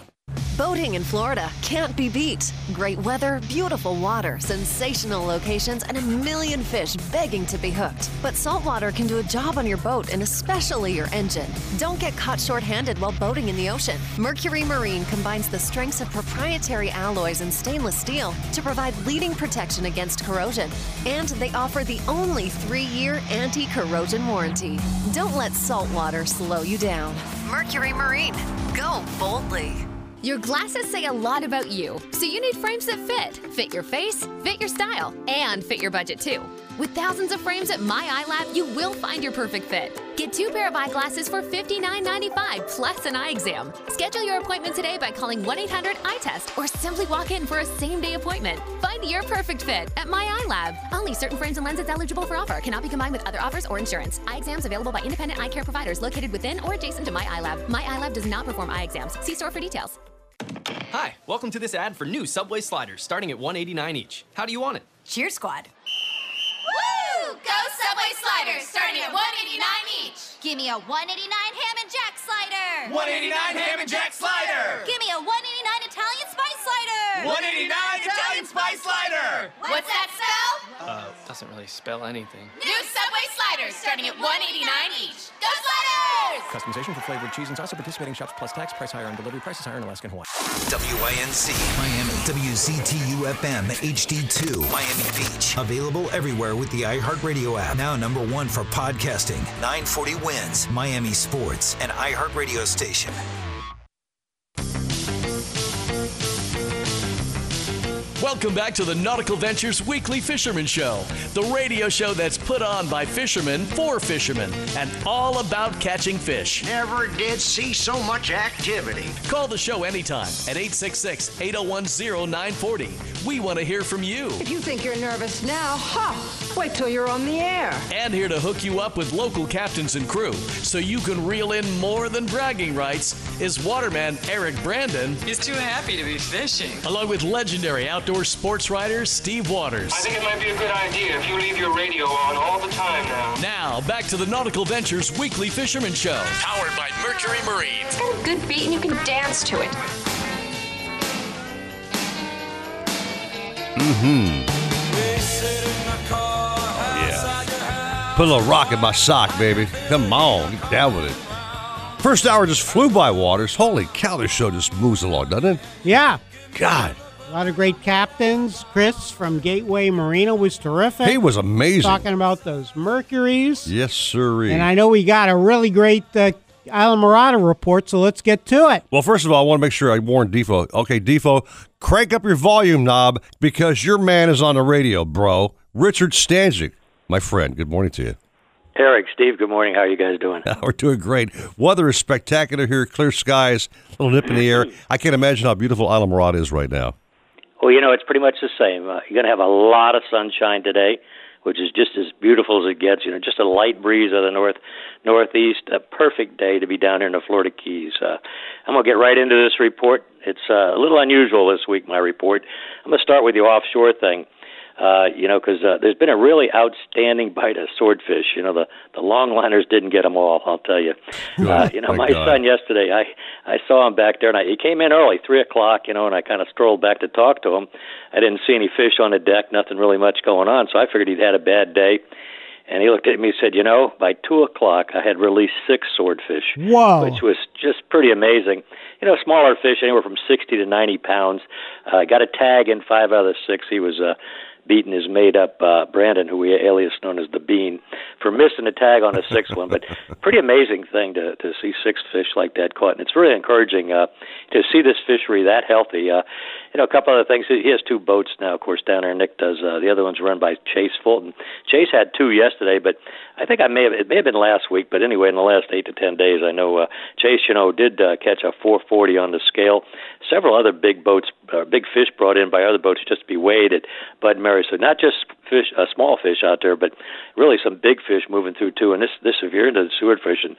Boating in Florida can't be beat. Great weather, beautiful water, sensational locations, and a million fish begging to be hooked. But saltwater can do a job on your boat and especially your engine. Don't get caught short handed while boating in the ocean. Mercury Marine combines the strengths of proprietary alloys and stainless steel to provide leading protection against corrosion. And they offer the only three year anti corrosion warranty. Don't let saltwater slow you down. Mercury Marine. Go boldly. Your glasses say a lot about you, so you need frames that fit. Fit your face, fit your style, and fit your budget too. With thousands of frames at My Eye Lab, you will find your perfect fit. Get two pair of eyeglasses for $59.95 plus an eye exam. Schedule your appointment today by calling 1 800 Eye Test or simply walk in for a same day appointment. Find your perfect fit at My Eye Lab. Only certain frames and lenses eligible for offer cannot be combined with other offers or insurance. Eye exams available by independent eye care providers located within or adjacent to My Eye Lab. My Eye Lab does not perform eye exams. See store for details. Hi, welcome to this ad for new Subway sliders starting at 189 each. How do you want it? Cheer Squad. Woo! Go Subway sliders starting at 189 each. Give me a 189 ham and jack slider. 189 ham and jack slider. Give me a 189 Italian spice slider. 189 Italian Spice Slider! What's that spell? Uh, doesn't really spell anything. New Subway sliders starting at 189 each. Go Sliders! Customization for flavored cheese and sauce at participating shops plus tax. Price higher on delivery. Prices higher in Alaska and Hawaii. WINZ Miami, WCTU FM HD2 Miami Beach. Available everywhere with the iHeartRadio app. Now number one for podcasting. 940 WINZ Miami Sports and iHeartRadio station. Welcome back to the Nautical Ventures Weekly Fisherman Show, the radio show that's put on by fishermen for fishermen and all about catching fish. Never did see so much activity. Call the show anytime at 866 801 0940. We want to hear from you. If you think you're nervous now, huh, Wait till you're on the air. And here to hook you up with local captains and crew so you can reel in more than bragging rights is waterman Eric Brandon. He's too happy to be fishing. Along with legendary outdoor sports writer Steve Waters. I think it might be a good idea if you leave your radio on all the time now. Now, back to the Nautical Ventures Weekly Fisherman Show. Powered by Mercury Marine. It's got a good beat and you can dance to it. Mm-hmm. Yeah. Put a little rock in my sock, baby. Come on, get down with it. First hour just flew by, Waters. Holy cow, this show just moves along, doesn't it? Yeah. God. A lot of great captains. Chris from Gateway Marina was terrific. He was amazing. Talking about those Mercuries. Yes, sir. And I know we got a really great uh, Islamorada report, so let's get to it. Well, first of all, I want to make sure I warn Defo. Okay, Defo, crank up your volume knob because your man is on the radio, bro. Richard Stanczyk, my friend. Good morning to you. Eric, Steve, good morning. How are you guys doing? We're doing great. Weather is spectacular here. Clear skies, a little nip in the air. I can't imagine how beautiful Islamorada is right now. Well, you know, it's pretty much the same. Uh, you're going to have a lot of sunshine today, which is just as beautiful as it gets. You know, just a light breeze out of the north northeast. A perfect day to be down here in the Florida Keys. Uh, I'm going to get right into this report. It's uh, a little unusual this week, my report. I'm going to start with the offshore thing. Uh, you know, because uh, there's been a really outstanding bite of swordfish. You know, the the longliners didn't get them all. I'll tell you. Uh, you know, My God. son yesterday, I I saw him back there, and I, he came in early, three o'clock. You know, and I kind of strolled back to talk to him. I didn't see any fish on the deck, nothing really much going on, so I figured he'd had a bad day. And he looked at me and said, "You know, by two o'clock, I had released six swordfish, Whoa. which was just pretty amazing. You know, smaller fish, anywhere from sixty to ninety pounds. Uh, got a tag in five out of the six. He was uh, beating his made up uh, Brandon, who we alias known as the Bean, for missing a tag on a sixth one. But pretty amazing thing to to see six fish like that caught, and it's really encouraging uh, to see this fishery that healthy. Uh, you know, a couple other things. He has two boats now, of course, down there. Nick does. Uh, the other one's run by Chase Fulton. Chase had two yesterday, but I think I may have it may have been last week, but anyway, in the last eight to ten days, I know uh, Chase, you know, did uh, catch a 440 on the scale. Several other big boats, uh, big fish brought in by other boats just to be weighed at Bud Mary. So not just fish, uh, small fish out there, but really some big fish moving through too. And this, this if you're into swordfish and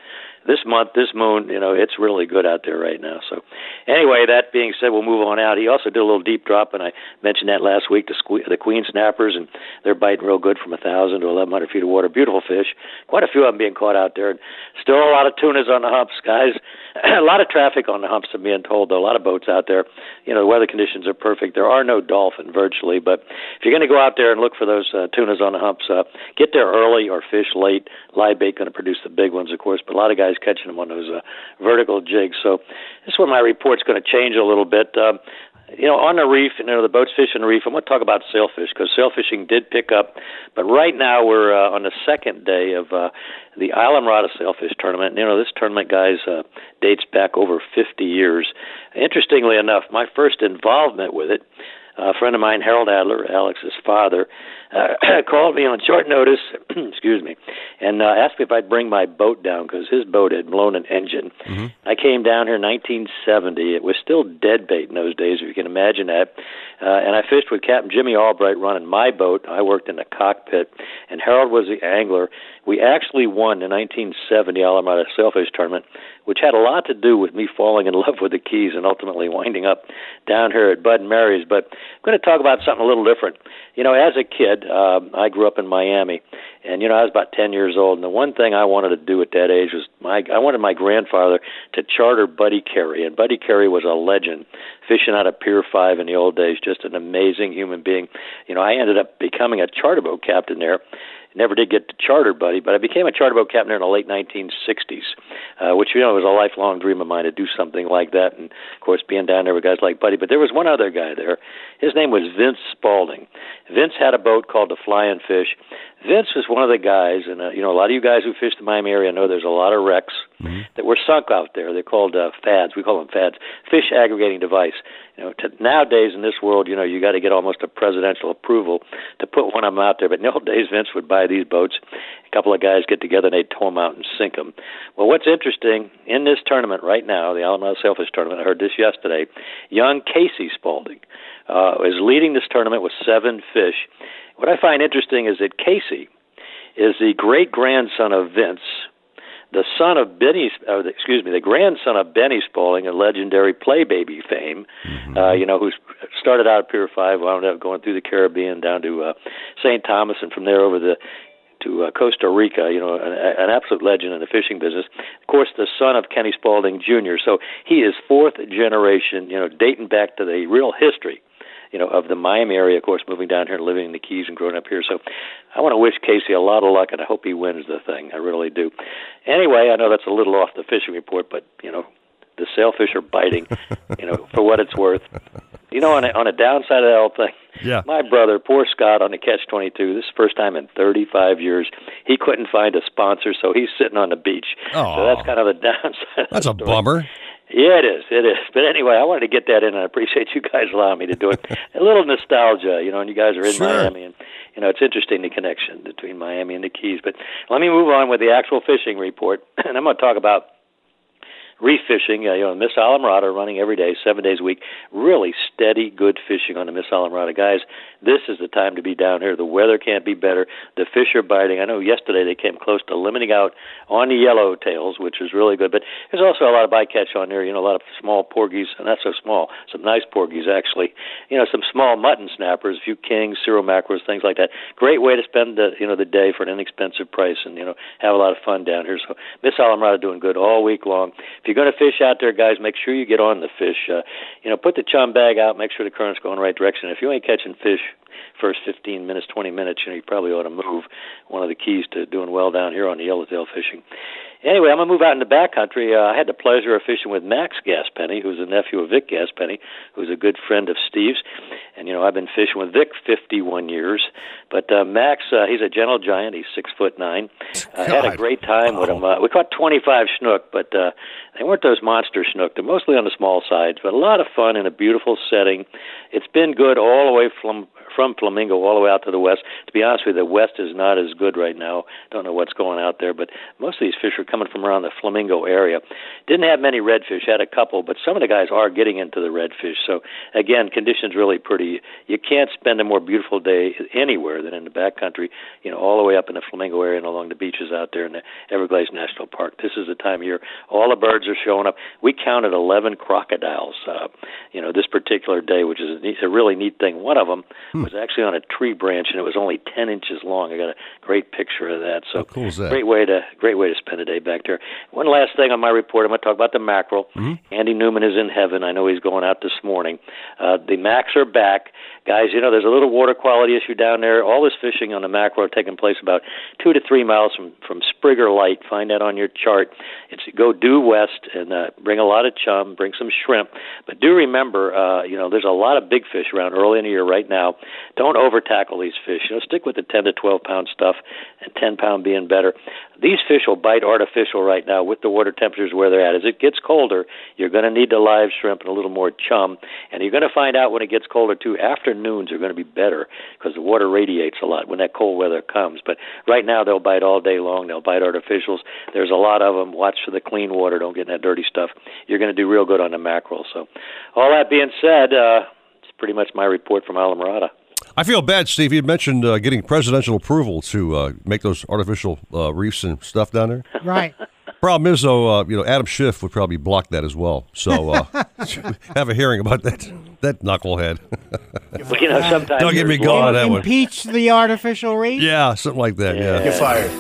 this month, this moon, you know, it's really good out there right now. So, anyway, that being said, we'll move on out. He also did a little deep drop, and I mentioned that last week. The, sque- the queen snappers, and they're biting real good from a thousand to eleven hundred feet of water. Beautiful fish. Quite a few of them being caught out there, and still a lot of tunas on the humps, guys. a lot of traffic on the humps. I'm being told, though. A lot of boats out there. You know, the weather conditions are perfect. There are no dolphin virtually, but if you're going to go out there and look for those uh, tunas on the humps, uh, get there early or fish late. Live bait going to produce the big ones, of course, but a lot of guys catching them on those uh, vertical jigs. So this is where my report's going to change a little bit. Um, you know, on the reef, you know, the boats fishing the reef. I'm going to talk about sailfish because sailfishing did pick up, but right now we're uh, on the second day of uh, the Islamorada Sailfish Tournament. You know, this tournament, guys, uh, dates back over 50 years. Interestingly enough, my first involvement with it, a friend of mine, Harold Adler, Alex's father, uh, called me on short notice, excuse me, and uh, asked me if I'd bring my boat down because his boat had blown an engine. I came down here in 1970. It was still dead bait in those days, if you can imagine that. Uh, and I fished with Captain Jimmy Albright running my boat. I worked in the cockpit, and Harold was the angler. We actually won the 1970 Islamorada Sailfish Tournament, which had a lot to do with me falling in love with the Keys and ultimately winding up down here at Bud and Mary's. But I'm going to talk about something a little different. You know, as a kid, um, I grew up in Miami, and you know I was about ten years old, and the one thing I wanted to do at that age was my I wanted my grandfather to charter Buddy Carey, and Buddy Carey was a legend, fishing out of Pier Five in the old days, just an amazing human being. You know, I ended up becoming a charter boat captain there, never did get to charter buddy, but I became a charter boat captain there in the late 1960s, uh, which you know was a lifelong dream of mine to do something like that. And of course, being down there with guys like Buddy. But there was one other guy there. His name was Vince Spalding. Vince had a boat called the Flying Fish. Vince was one of the guys, and uh, you know a lot of you guys who fish the Miami area know there's a lot of wrecks mm-hmm. that were sunk out there. They're called uh, fads. We call them fads, fish aggregating device. You know, to, nowadays in this world, you know, you got to get almost a presidential approval to put one of them out there. But in the old days, Vince would buy these boats. Couple of guys get together and they'd tow them out and sink them. Well, what's interesting in this tournament right now, the Islamorada Sailfish Tournament, I heard this yesterday. Young Casey Spalding uh, is leading this tournament with seven fish. What I find interesting is that Casey is the great grandson of Vince, the son of Benny, uh, excuse me, the grandson of Benny Spalding, a legendary playbaby fame, mm-hmm. uh, you know, who started out at Pier 5, wound up going through the Caribbean down to uh, St. Thomas, and from there over the to uh, Costa Rica, you know, an, an absolute legend in the fishing business. Of course, the son of Kenny Spalding Jr., so he is fourth generation, you know, dating back to the real history you know, of the Miami area, of course, moving down here and living in the Keys and growing up here. So I want to wish Casey a lot of luck, and I hope he wins the thing. I really do. Anyway, I know that's a little off the fishing report, but you know, the sailfish are biting. you know, for what it's worth. You know, on a, on a downside of that whole thing, yeah. my brother, poor Scott, on the catch twenty two. This is the first time in thirty five years he couldn't find a sponsor, so he's sitting on the beach. Aww. So that's kind of the downside. That's a bummer. Yeah, it is. It is. But anyway, I wanted to get that in, and I appreciate you guys allowing me to do it. a little nostalgia, you know, and you guys are in sure. Miami, and you know, it's interesting the connection between Miami and the Keys. But let me move on with the actual fishing report, and I'm going to talk about reef fishing. Uh, you know, Miss Islamorada running every day, seven days a week. Really steady, good fishing on the Miss Islamorada. Guys, this is the time to be down here. The weather can't be better. The fish are biting. I know yesterday they came close to limiting out on the yellowtails, which is really good. But there's also a lot of bycatch on there. You know, a lot of small porgies, and not so small. Some nice porgies actually. You know, some small mutton snappers, a few kings, cero mackerels, things like that. Great way to spend the you know the day for an inexpensive price, and you know have a lot of fun down here. So Miss Islamorada doing good all week long. If you're going to fish out there, guys, make sure you get on the fish. Uh, you know, put the chum bag out. Make sure the current's going the right direction. If you ain't catching fish first 15 minutes, 20 minutes, you know, you probably ought to move. One of the keys to doing well down here on the yellowtail fishing. Anyway, I'm gonna move out in the backcountry. Uh, I had the pleasure of fishing with Max Gaspeny, who's a nephew of Vic Gaspeny, who's a good friend of Steve's. And you know, I've been fishing with Vic 51 years, but uh, Max, uh, he's a gentle giant. He's six foot nine. I uh, had a great time with him. Uh, we caught 25 snook, but uh, they weren't those monster snook. They're mostly on the small sides, but a lot of fun in a beautiful setting. It's been good all the way from from Flamingo all the way out to the west. To be honest with you, the west is not as good right now. Don't know what's going out there, but most of these fish are coming from around the Flamingo area. Didn't have many redfish, had a couple, but some of the guys are getting into the redfish. So again, conditions really pretty. You can't spend a more beautiful day anywhere than in the backcountry. You know, all the way up in the Flamingo area and along the beaches out there in the Everglades National Park. This is the time of year all the birds are showing up. We counted 11 crocodiles. Uh, you know, this particular day, which is a, neat, a really neat thing. One of them hmm. was actually on a tree branch and it was only 10 inches long. I got a great picture of that. So cool is that? great way to great way to spend a day back there. One last thing on my report, I'm going to talk about the mackerel. Mm-hmm. Andy Newman is in heaven. I know he's going out this morning. Uh, the macs are back, guys. You know, there's a little water quality issue down there. All this fishing on the mackerel are taking place about two to three miles from from Sprigger Light. Find that on your chart. It's go due west and uh, bring a lot of chum, bring some shrimp, but do remember, uh, you know, there's a lot of big fish around early in the year right now. Don't over tackle these fish. You know, stick with the 10 to 12 pound stuff, and 10 pound being better. These fish will bite artificial right now with the water temperatures where they're at. As it gets colder, you're going to need the live shrimp and a little more chum, and you're going to find out when it gets colder too. Afternoons are going to be better because the water radiates a lot when that cold weather comes. But right now they'll bite all day long. They'll bite artificials. There's a lot of them. Watch for the clean water. Don't get in that dirty stuff. You're going to do real good on the mackerel. So, all that being said, uh, it's pretty much my report from Islamorada. I feel bad, Steve. You mentioned uh, getting presidential approval to uh, make those artificial uh, reefs and stuff down there. Right. Problem is, though, uh, you know, Adam Schiff would probably block that as well. So uh, have a hearing about that that knucklehead. Well, you know, sometimes Don't get me there's going on laws- that one. Impeach the artificial reef. Yeah, something like that. Yeah, You're fired.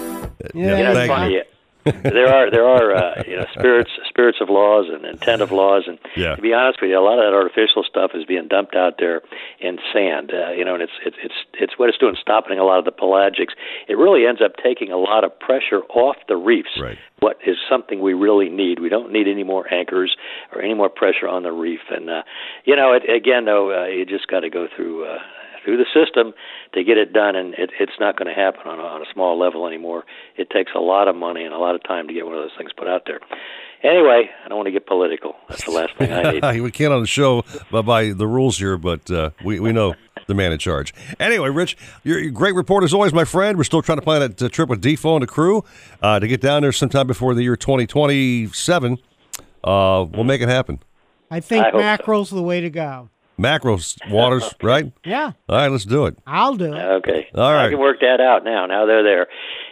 Yeah, you know, thank it's funny. you. There are there are uh, you know spirits spirits of laws and intent of laws and Yeah. to be honest with you, a lot of that artificial stuff is being dumped out there in sand. Uh, you know, and it's it's it's it's what it's doing stopping a lot of the pelagics. It really ends up taking a lot of pressure off the reefs. Right. What is something we really need? We don't need any more anchors or any more pressure on the reef. And uh, you know, it, again, though, uh, you just got to go through. Uh, through the system to get it done, and it, it's not going to happen on a, on a small level anymore. It takes a lot of money and a lot of time to get one of those things put out there. Anyway, I don't want to get political. That's the last thing I need. we can't on the show by, by the rules here, but uh, we, we know the man in charge. Anyway, Rich, you're a great report as always, my friend. We're still trying to plan that uh, trip with Defoe and the crew uh, to get down there sometime before the year 2027. Uh, we'll make it happen. I think I hope so. mackerel's the way to go. Macros, waters, right? Yeah, All right, let's do it. I'll do it. Okay. All right. I can work that out now. Now they're there.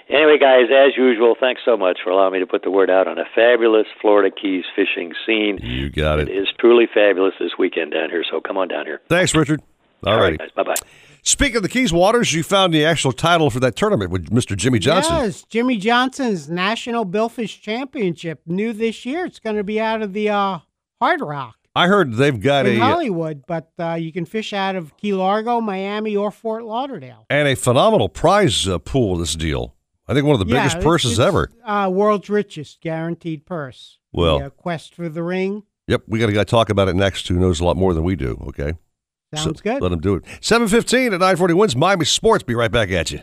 Anyway, guys, as usual, thanks so much for allowing me to put the word out on a fabulous Florida Keys fishing scene. You got It it. is truly fabulous this weekend down here, so come on down here. Thanks, Richard. All All righty. right. Bye bye. Speaking of the Keys Waters, you found the actual title for that tournament with Mr. Jimmy Johnson. Yes, Jimmy Johnson's National Billfish Championship new this year. It's going to be out of the uh, Hard Rock I heard they've got in a uh, Hollywood, but uh, you can fish out of Key Largo, Miami, or Fort Lauderdale. and a phenomenal prize uh, pool. This deal, I think one of the Yeah, biggest it's- purses it's, ever. Uh, world's richest guaranteed purse. Well- the, uh, quest for the ring. Yep, we got a guy talk about it next who knows a lot more than we do. Okay, Sounds good. Let him do it. Seven fifteen at nine forty WINZ Miami Sports. Be right back at you.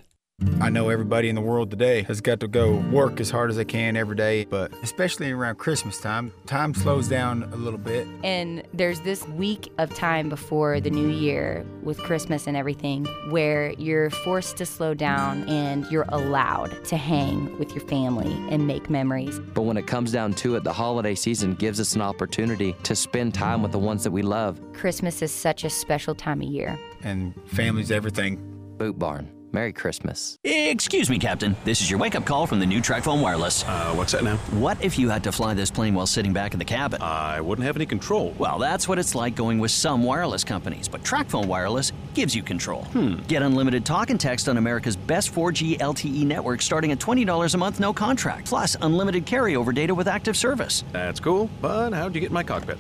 I know everybody in the world today has got to go work as hard as they can every day, but especially around Christmas time, time slows down a little bit. And there's this week of time before the new year with Christmas and everything where you're forced to slow down and you're allowed to hang with your family and make memories. But when it comes down to it, the holiday season gives us an opportunity to spend time with the ones that we love. Christmas is such a special time of year. And family's everything. Boot Barn. Merry Christmas. Excuse me, Captain. This is your wake up call from the new TracFone Wireless. Uh, what's that now? What if you had to fly this plane while sitting back in the cabin? I wouldn't have any control. Well, that's what it's like going with some wireless companies, but TracFone Wireless gives you control. Hmm. Get unlimited talk and text on America's best 4G LTE network starting at $20 a month, no contract, plus unlimited carryover data with active service. That's cool, but how'd you get in my cockpit?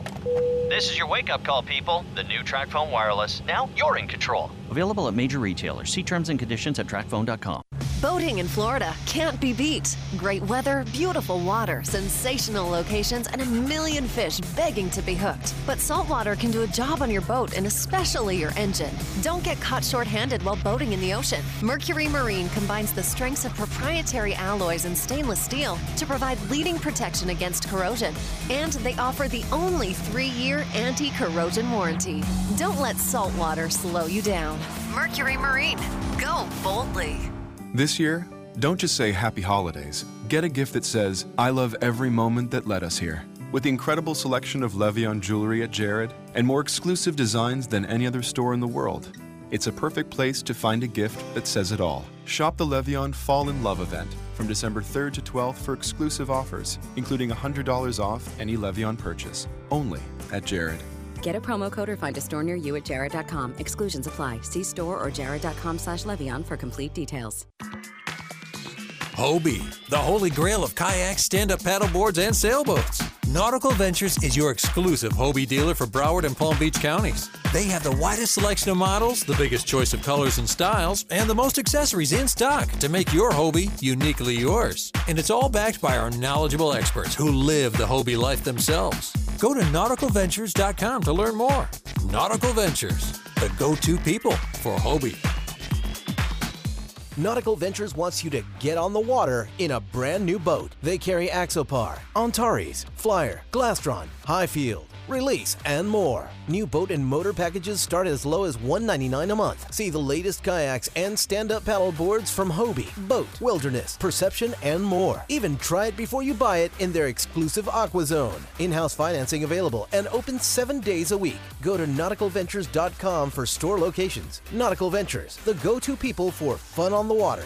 This is your wake up call, people. The new TracFone Wireless. Now you're in control. Available at major retailers. See terms and conditions at tracfone.com. Boating in Florida can't be beat. Great weather, beautiful water, sensational locations, and a million fish begging to be hooked. But saltwater can do a job on your boat and especially your engine. Don't get caught short-handed while boating in the ocean. Mercury Marine combines the strengths of proprietary alloys and stainless steel to provide leading protection against corrosion. And they offer the only three-year anti-corrosion warranty. Don't let saltwater slow you down. Mercury Marine. Go boldly. This year, don't just say happy holidays. Get a gift that says, I love every moment that led us here. With the incredible selection of Le Vian jewelry at Jared and more exclusive designs than any other store in the world, it's a perfect place to find a gift that says it all. Shop the Le Vian Fall in Love event from December 3rd to 12th for exclusive offers, including $100 off any Le Vian purchase, only at Jared. Get a promo code or find a store near you at jared.com. Exclusions apply. See store or jared.com slash Le Vian for complete details. Hobie, the holy grail of kayaks, stand up paddleboards, and sailboats. Nautical Ventures is your exclusive Hobie dealer for Broward and Palm Beach counties. They have the widest selection of models, the biggest choice of colors and styles, and the most accessories in stock to make your Hobie uniquely yours. And it's all backed by our knowledgeable experts who live the Hobie life themselves. Go to nauticalventures.com to learn more. Nautical Ventures, the go to people for Hobie. Nautical Ventures wants you to get on the water in a brand new boat. They carry Axopar, Antares, Flyer, Glastron, Highfield, Release, and more. New boat and motor packages start as low as 199 a month. See the latest kayaks and stand-up paddle boards from Hobie, BOTE, Wilderness, Perception, and more. Even try it before you buy it in their exclusive Aqua Zone. In-house financing available and open seven days a week. Go to nauticalventures.com for store locations. Nautical Ventures, the go-to people for fun on the water.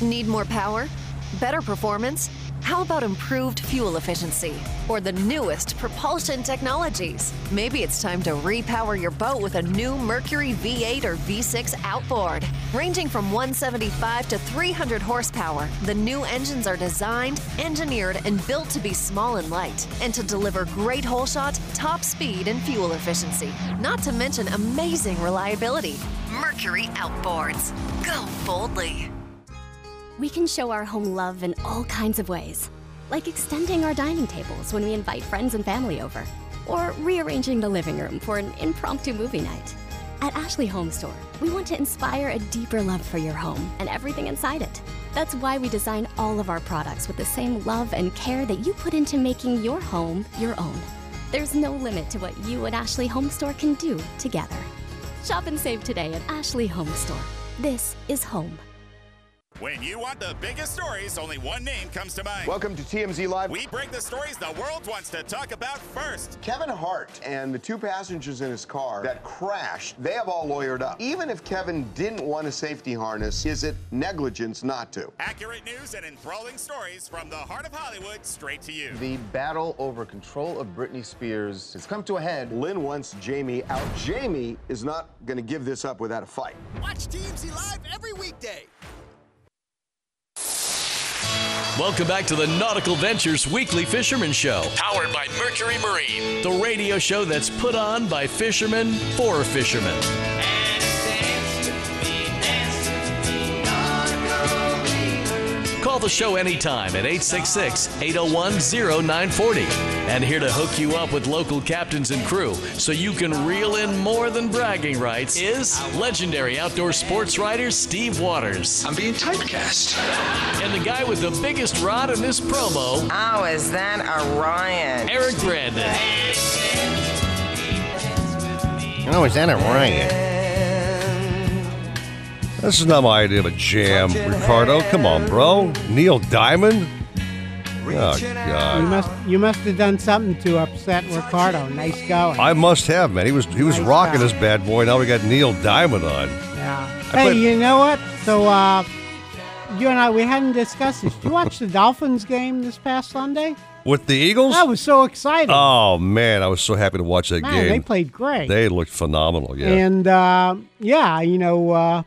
Need more power? Better performance? How about improved fuel efficiency? Or the newest propulsion technologies? Maybe it's time to repower your boat with a new Mercury V8 or V6 outboard. Ranging from 175 to 300 horsepower, the new engines are designed, engineered, and built to be small and light, and to deliver great hole shot, top speed, and fuel efficiency. Not to mention amazing reliability. Mercury Outboards. Go boldly. We can show our home love in all kinds of ways, like extending our dining tables when we invite friends and family over, or rearranging the living room for an impromptu movie night. At Ashley Home Store, we want to inspire a deeper love for your home and everything inside it. That's why we design all of our products with the same love and care that you put into making your home your own. There's no limit to what you and Ashley Home Store can do together. Shop and save today at Ashley Home Store. This is home. When you want the biggest stories, only one name comes to mind. Welcome to TMZ Live. We break the stories the world wants to talk about first. Kevin Hart and the two passengers in his car that crashed, they have all lawyered up. Even if Kevin didn't want a safety harness, is it negligence not to? Accurate news and enthralling stories from the heart of Hollywood straight to you. The battle over control of Britney Spears has come to a head. Lynn wants Jamie out. Jamie is not going to give this up without a fight. Watch TMZ Live every weekday. Welcome back to the Nautical Ventures Weekly Fisherman Show, powered by Mercury Marine, the radio show that's put on by fishermen for fishermen. Call the show anytime at 866 801 0940. And here to hook you up with local captains and crew so you can reel in more than bragging rights is legendary outdoor sports writer Steve Waters. I'm being typecast. And the guy with the biggest rod in this promo, Oh, is that Orion? Eric Brandon. Oh, is that Orion? riot? This is not my idea of a jam, Ricardo. Come on, bro. Neil Diamond? Oh, You God. must you must have done something to upset Ricardo. Nice going. I must have, man. He was he was Nice rocking guy. this bad boy. Now we got Neil Diamond on. Yeah. Hey, played- you know what? So uh, you and I we hadn't discussed this. Did you watch the Dolphins game this past Sunday? With the Eagles? I was so excited. Oh, man. I was so happy to watch that Man, game. they played great. They looked phenomenal, yeah. And uh, yeah, you know, uh,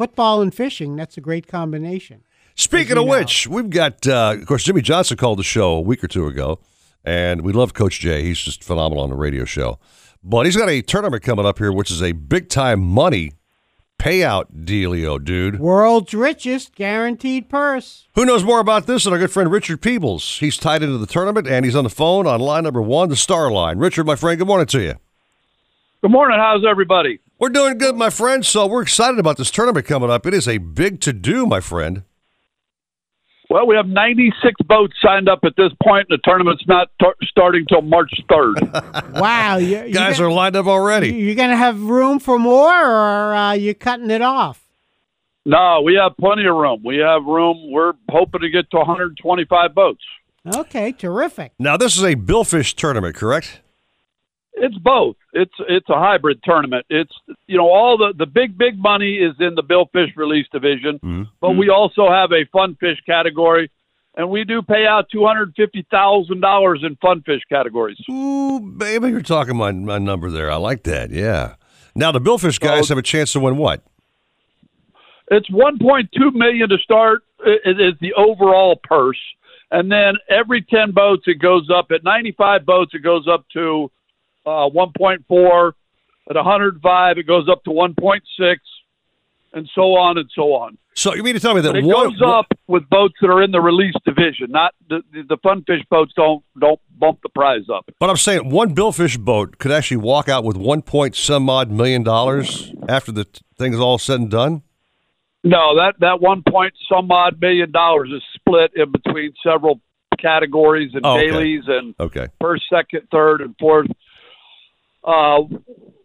football and fishing, that's a great combination. Speaking of which, we've got, uh, of course, Jimmy Johnson called the show a week or two ago, and we love Coach Jay. He's just phenomenal on the radio show. But he's got a tournament coming up here, which is a big time money payout dealio, dude. World's richest guaranteed purse. Who knows more about this than our good friend Richard Peebles? He's tied into the tournament, and he's on the phone on line number one, the star line. Richard, my friend, good morning to you. Good morning. How's everybody? We're doing good, my friend. So we're excited about this tournament coming up. It is a big to do, my friend. Well, we have 96 boats signed up at this point, and the tournament's not t- starting till March 3rd. Wow, you, you Guys got- are lined up already. You're gonna have room for more, or uh, you cutting it off? no, we have plenty of room. We have room. We're hoping to get to 125 boats. Okay, terrific. Now, this is a billfish tournament, correct? It's both. It's it's a hybrid tournament. It's you know all the the big big money is in the billfish release division, Mm-hmm. but we also have a fun fish category, and we do pay out two hundred fifty thousand dollars in fun fish categories. Ooh, baby, you're talking my, my number there. I like that. Yeah. Now, the billfish guys have a chance to win what? It's 1.2 million to start. It is the overall purse, and then every 10 boats it goes up. At 95 boats, it goes up to uh, 1.4. At 105, it goes up to 1.6, and so on and so on. So you mean to tell me that But it one, goes up with boats that are in the release division. Not the the, the fun fish boats don't don't bump the prize up. But I'm saying one billfish boat could actually walk out with one point some odd million dollars after the t- is all said and done. No, that that one point some odd million dollars is split in between several categories and Oh, okay. dailies and Okay. first, second, third, and fourth. Uh,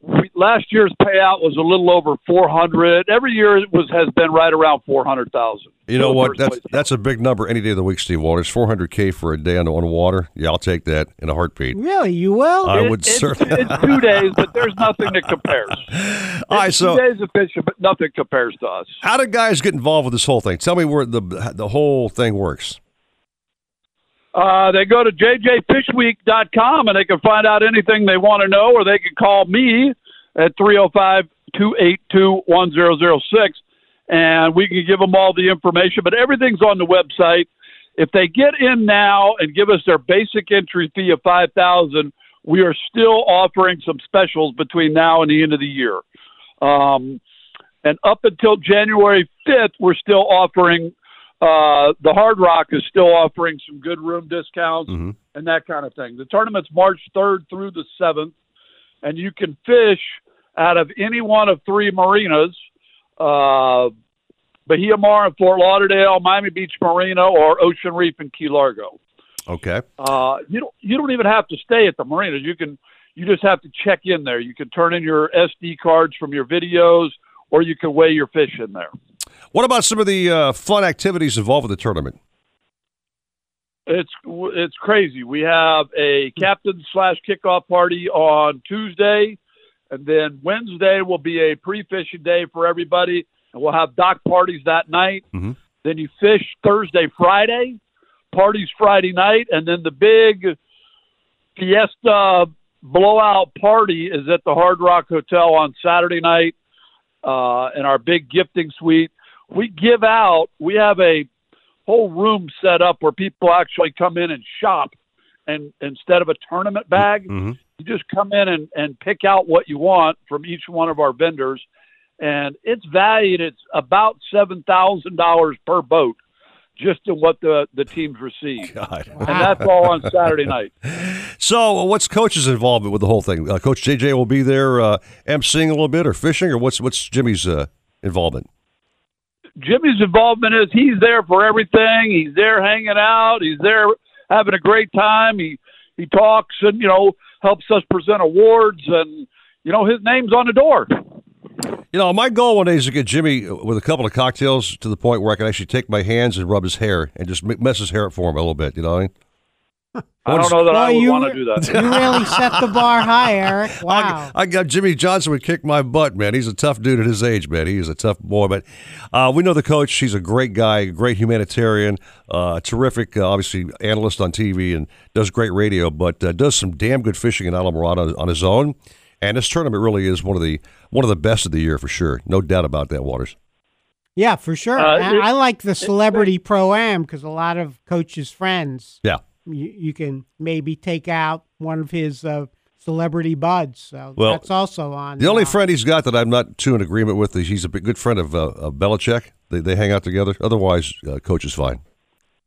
we, last year's payout was a little over four hundred. Every year it was has been right around four hundred thousand. You know what? That's that's a big number any day of the week, Steve Waters. 400k for a day on on water. Yeah, I'll take that in a heartbeat. Really, you will? I It- would it's, certainly. it's two days, but there's nothing that compares. All right, It's so- two days of fishing, but nothing compares to us. How do guys get involved with this whole thing? Tell me where the the whole thing works. Uh, they go to jjfishweek.com and they can find out anything they want to know, or they can call me at 305 282 1006 and we can give them all the information. But everything's on the website. If they get in now and give us their basic entry fee of 5000 we are still offering some specials between now and the end of the year. Um, and up until January 5th, we're still offering uh, the Hard Rock is still offering some good room discounts and that kind of thing. The tournament's March 3rd through the 7th, and you can fish out of any one of three marinas uh, Bahia Mar in Fort Lauderdale, Miami Beach Marina, or Ocean Reef in Key Largo. Okay. Uh, you don't you don't even have to stay at the marinas. You can you just have to check in there. You can turn in your SD cards from your videos, or you can weigh your fish in there. What about some of the uh, fun activities involved with the tournament? It's it's crazy. We have a captain slash kickoff party on Tuesday, and then Wednesday will be a pre-fishing day for everybody, and we'll have dock parties that night. Then you fish Thursday, Friday, parties Friday night, and then the big fiesta blowout party is at the Hard Rock Hotel on Saturday night uh, in our big gifting suite. We give out. We have a whole room set up where people actually come in and shop, and instead of a tournament bag, you just come in and, and pick out what you want from each one of our vendors, and it's valued. It's about seven thousand dollars per boat, just in what the the teams receive, God. and that's all on Saturday night. So, what's coach's involvement with the whole thing? Uh, Coach JJ will be there, uh, emceeing a little bit, or fishing, or what's what's Jimmy's uh, involvement? Jimmy's involvement is he's there for everything. He's there hanging out. He's there having a great time. He he talks and you know helps us present awards and you know his name's on the door. You know, my goal one day is to get Jimmy with a couple of cocktails to the point where I can actually take my hands and rub his hair and just mess his hair up for him a little bit. You know what I mean? I don't know that I would want to re- do that. You really set the bar high, Eric. Wow. I got Jimmy Johnson would kick my butt, man. He's a tough dude at his age, man. He's a tough boy. But uh, we know the coach. He's a great guy, great humanitarian, uh, terrific, uh, obviously, analyst on TV and does great radio, but uh, does some damn good fishing in Islamorada on his own. And this tournament really is one of the one of the best of the year for sure. No doubt about that, Waters. Yeah, for sure. Uh, I, it- I like the celebrity pro am because a lot of coaches' friends. Yeah. You, you can maybe take out one of his uh, celebrity buds. So Well, that's also on. The only uh, friend he's got that I'm not too in agreement with is he's a good friend of, uh, of Belichick. They, they hang out together. Otherwise, uh, coach is fine.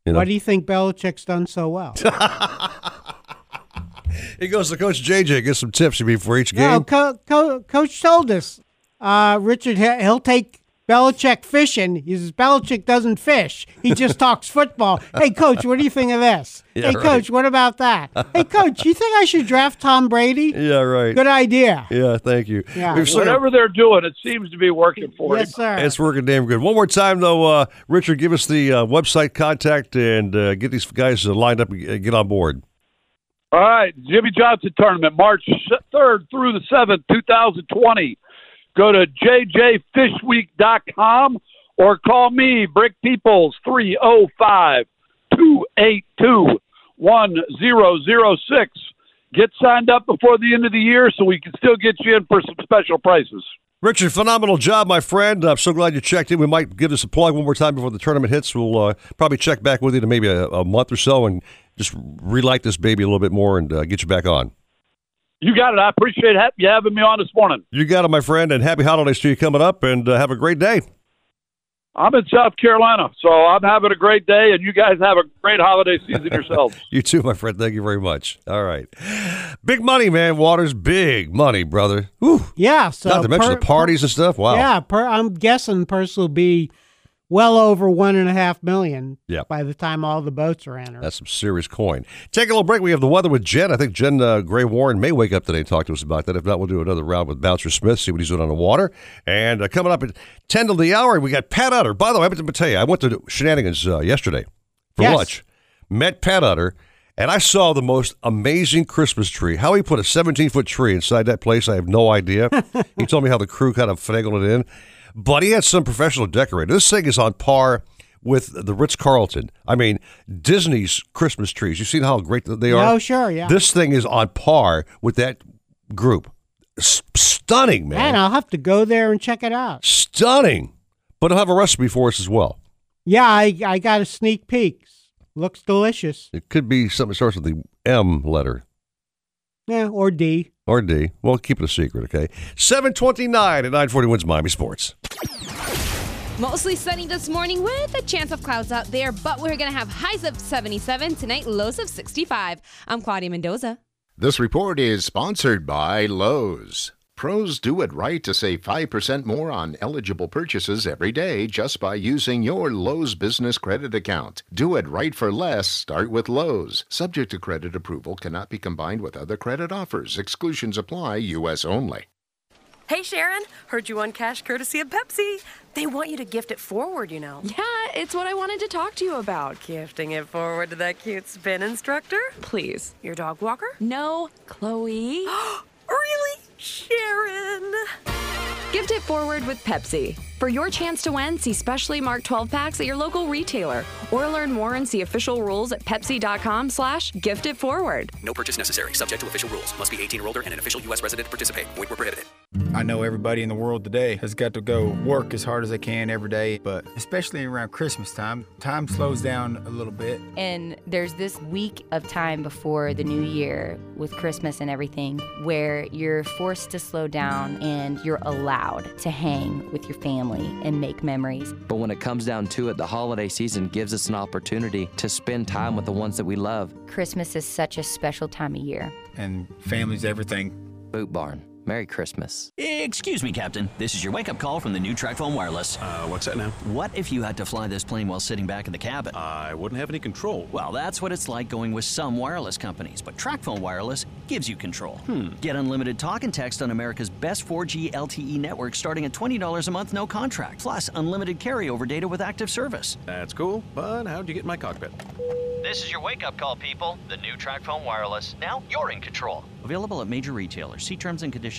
You know, Why do you think Belichick's done so well? he goes to Coach JJ, gets some tips before each game. No, co- co- coach told us, uh, Richard, he'll take Belichick fishing. He says Belichick doesn't fish. He just talks football. Hey, coach, what do you think of this? Yeah, hey, right. coach, what about that? hey, coach, you think I should draft Tom Brady? Yeah, right. Good idea. Yeah, thank you. Yeah. We've still got- Whatever they're doing, it seems to be working for Yes, him. sir. It's working damn good. One more time, though, uh, Richard, give us the uh, website contact and uh, get these guys uh, lined up and get- get on board. All right, Jimmy Johnson tournament, March third through the seventh, two thousand twenty. Go to jjfishweek.com or call me, Brick Peebles, 305 282 1006. Get signed up before the end of the year so we can still get you in for some special prices. Richard, phenomenal job, my friend. I'm so glad you checked in. We might give this a plug one more time before the tournament hits. We'll uh, probably check back with you in maybe a, a, month or so and just relight this baby a little bit more and uh, get you back on. You got it. I appreciate you having me on this morning. You got it, my friend, and happy holidays to you coming up, and uh, have a great day. I'm in South Carolina, so I'm having a great day, and you guys have a great holiday season yourselves. you too, my friend. Thank you very much. All right, big money, man. Water's big money, brother. Whew. Yeah. So not to mention per, the parties and stuff. Wow. Yeah, per, I'm guessing purse will be well over one and a half million yep. by the time all the boats are entered. That's some serious coin. Take a little break. We have the weather with Jen. I think Jen uh, Gray Warren may wake up today and talk to us about that. If not, we'll do another round with Bouncer Smith, see what he's doing on the water. And uh, coming up at 10 to the hour, we got Pat Utter. By the way, I meant to tell you, I went to Shenanigans uh, yesterday for yes. lunch, met Pat Utter. And I saw the most amazing Christmas tree. How he put a 17 foot tree inside that place, I have no idea. he told me how the crew kind of finagled it in. But he had some professional decorator. This thing is on par with the Ritz Carlton. I mean, Disney's Christmas trees. You've seen how great they are? Oh, sure, yeah. This thing is on par with that group. S- stunning, man. Man, I'll have to go there and check it out. Stunning. But he'll have a recipe for us as well. Yeah, I, I got a sneak peek. Looks delicious. It could be something that starts with the M letter. Yeah, or D. Or D. Well, keep it a secret, okay? 729 at 940 WINZ Miami Sports. Mostly sunny this morning with a chance of clouds out there, but we're going to have highs of 77 tonight, lows of 65. I'm Claudia Mendoza. This report is sponsored by Lowe's. Pros do it right to save 5% more on eligible purchases every day just by using your Lowe's business credit account. Do it right for less. Start with Lowe's. Subject to credit approval, cannot be combined with other credit offers. Exclusions apply, U.S. only. Hey Sharon, heard you on cash courtesy of Pepsi. They want you to gift it forward, you know. Yeah, it's what I wanted to talk to you about. Gifting it forward to that cute spin instructor? Please. Your dog walker? No, Chloe. really? Sharon. Gift it forward with Pepsi. For your chance to win, see specially marked 12 packs at your local retailer, or learn more and see official rules at Pepsi.com/slash gift it forward. No purchase necessary. Subject to official rules. Must be 18 or older and an official U.S. resident to participate. Void where prohibited. I know everybody in the world today has got to go work as hard as they can every day, but especially around Christmas time, time slows down a little bit. And there's this week of time before the new year with Christmas and everything where you're forced to slow down and you're allowed to hang with your family and make memories. But when it comes down to it, the holiday season gives us an opportunity to spend time with the ones that we love. Christmas is such a special time of year. And family's everything. Boot Barn. Merry Christmas. Excuse me, Captain. This is your wake up call from the new TracFone Wireless. Uh, what's that now? What if you had to fly this plane while sitting back in the cabin? I wouldn't have any control. Well, that's what it's like going with some wireless companies, but TracFone Wireless gives you control. Hmm. Get unlimited talk and text on America's best 4G LTE network starting at $20 a month, no contract, plus unlimited carryover data with active service. That's cool, but how'd you get in my cockpit? This is your wake up call, people. The new TracFone Wireless. Now you're in control. Available at major retailers. See terms and conditions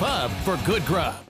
pub for good grub.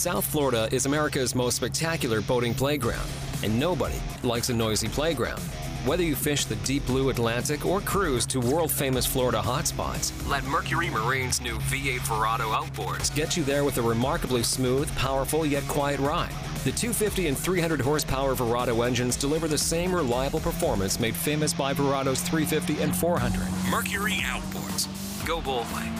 South Florida is America's most spectacular boating playground, and nobody likes a noisy playground. Whether you fish the deep blue Atlantic or cruise to world famous Florida hotspots, let Mercury Marine's new V8 Verado outboards get you there with a remarkably smooth, powerful, yet quiet ride. The 250 and 300 horsepower Verado engines deliver the same reliable performance made famous by Verado's 350 and 400. Mercury Outboards. Go boldly.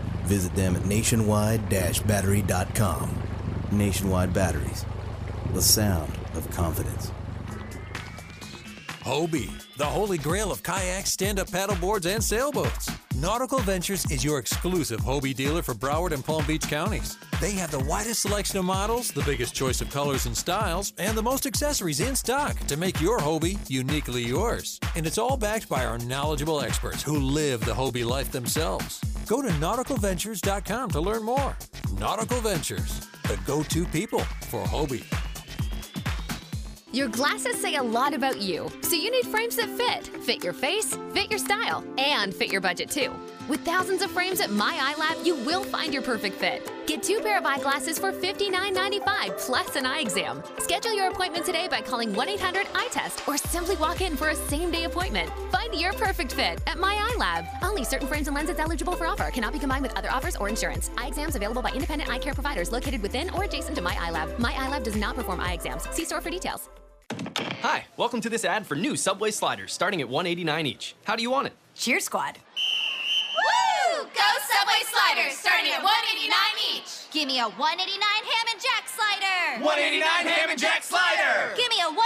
Visit them at nationwide-battery.com. Nationwide Batteries, the sound of confidence. Hobie, the holy grail of kayaks, stand-up paddleboards, and sailboats. Nautical Ventures is your exclusive Hobie dealer for Broward and Palm Beach counties. They have the widest selection of models, the biggest choice of colors and styles, and the most accessories in stock to make your Hobie uniquely yours. And it's all backed by our knowledgeable experts who live the Hobie life themselves. Go to nauticalventures.com to learn more. Nautical Ventures, the go-to people for Hobie. Your glasses say a lot about you, so you need frames that fit. Fit your face, fit your style, and fit your budget too. With thousands of frames at My Eye Lab, you will find your perfect fit. Get two pair of eyeglasses for $59.95 plus an eye exam. Schedule your appointment today by calling 1 800 eye test or simply walk in for a same day appointment. Find your perfect fit at My Eye Lab. Only certain frames and lenses eligible for offer cannot be combined with other offers or insurance. Eye exams available by independent eye care providers located within or adjacent to My Eye Lab. My Eye Lab does not perform eye exams. See store for details. Hi, welcome to this ad for new Subway sliders starting at 189 each. How do you want it? Cheer Squad. Woo! Go Subway sliders starting at 189 each. Give me a 189 ham and jack slider. 189 ham and jack slider. Give me a 189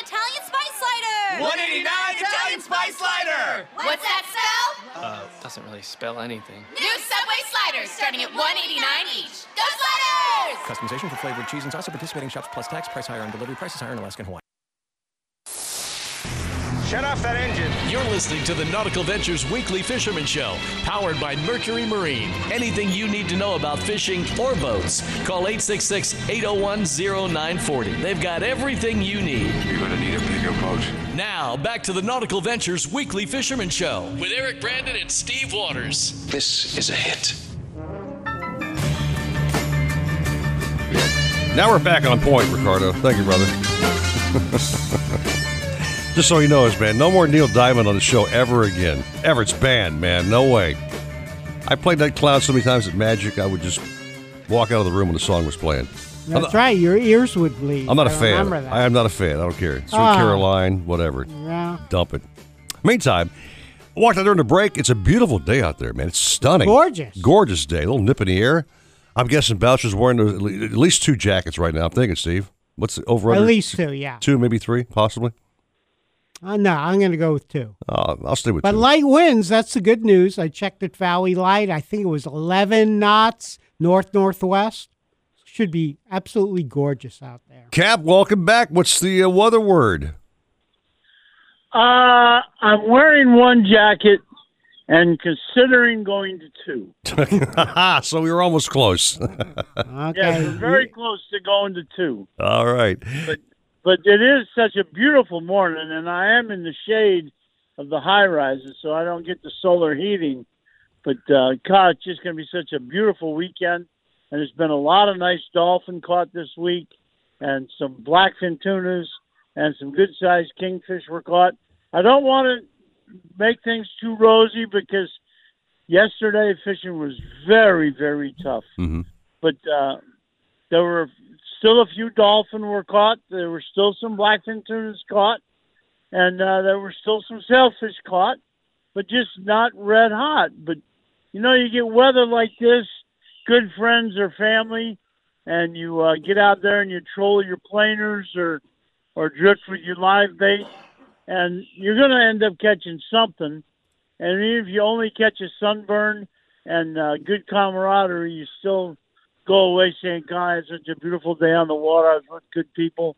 Italian spice slider. 189 Italian spice slider. What's that spell? Uh, doesn't really spell anything. New Subway sliders starting at 189 each. Go sliders! Customization for flavored cheese and sauce at participating shops plus tax. Price higher on delivery. Prices higher in Alaska and Hawaii. Shut off that engine. You're listening to the Nautical Ventures Weekly Fisherman Show, powered by Mercury Marine. Anything you need to know about fishing or boats, call 866 801 0940. They've got everything you need. You're going to need a bigger boat. Now, back to the Nautical Ventures Weekly Fisherman Show with Eric Brandon and Steve Waters. This is a hit. Now we're back on point, Ricardo. Thank you, brother. Just so you know, this man, no more Neil Diamond on the show ever again. Ever. It's banned, man. No way. I played that clown so many times at Magic, I would just walk out of the room when the song was playing. That's not, right. Your ears would bleed. I'm not a fan. I am not a fan. I don't care. Sweet Ah. Caroline, whatever. Yeah. Dump it. Meantime, I walked out during the break. It's a beautiful day out there, man. It's stunning. Gorgeous. Gorgeous day. A little nip in the air. I'm guessing Bouncer's wearing at least two jackets right now. I'm thinking, Steve. What's the over At least two, yeah. Two, maybe three, possibly. Uh, no, I'm going to go with two. Uh, I'll stay with But two. light winds, that's the good news. I checked at Valley Light. I think it was 11 knots north northwest. Should be absolutely gorgeous out there. Cap, welcome back. What's the uh, weather word? Uh, I'm wearing one jacket and considering going to two. so we were almost close. Yes, we're very close to going to two. All right. But but it is such a beautiful morning, and I am in the shade of the high rises, so I don't get the solar heating. But uh, God, it's just going to be such a beautiful weekend, and there's been a lot of nice dolphin caught this week, and some blackfin tunas, and some good-sized kingfish were caught. I don't want to make things too rosy because yesterday fishing was very, very tough Mm-hmm. but uh, there were still a few dolphin were caught. There were still some blackfin tunas caught, and uh, there were still some sailfish caught, but just not red hot. But you know, you get weather like this, good friends or family, and you uh, get out there and you troll your planers or or drift with your live bait, and you're going to end up catching something. And even if you only catch a sunburn and uh, good camaraderie, you still go away saying, God, it's such a beautiful day on the water. I was with good people,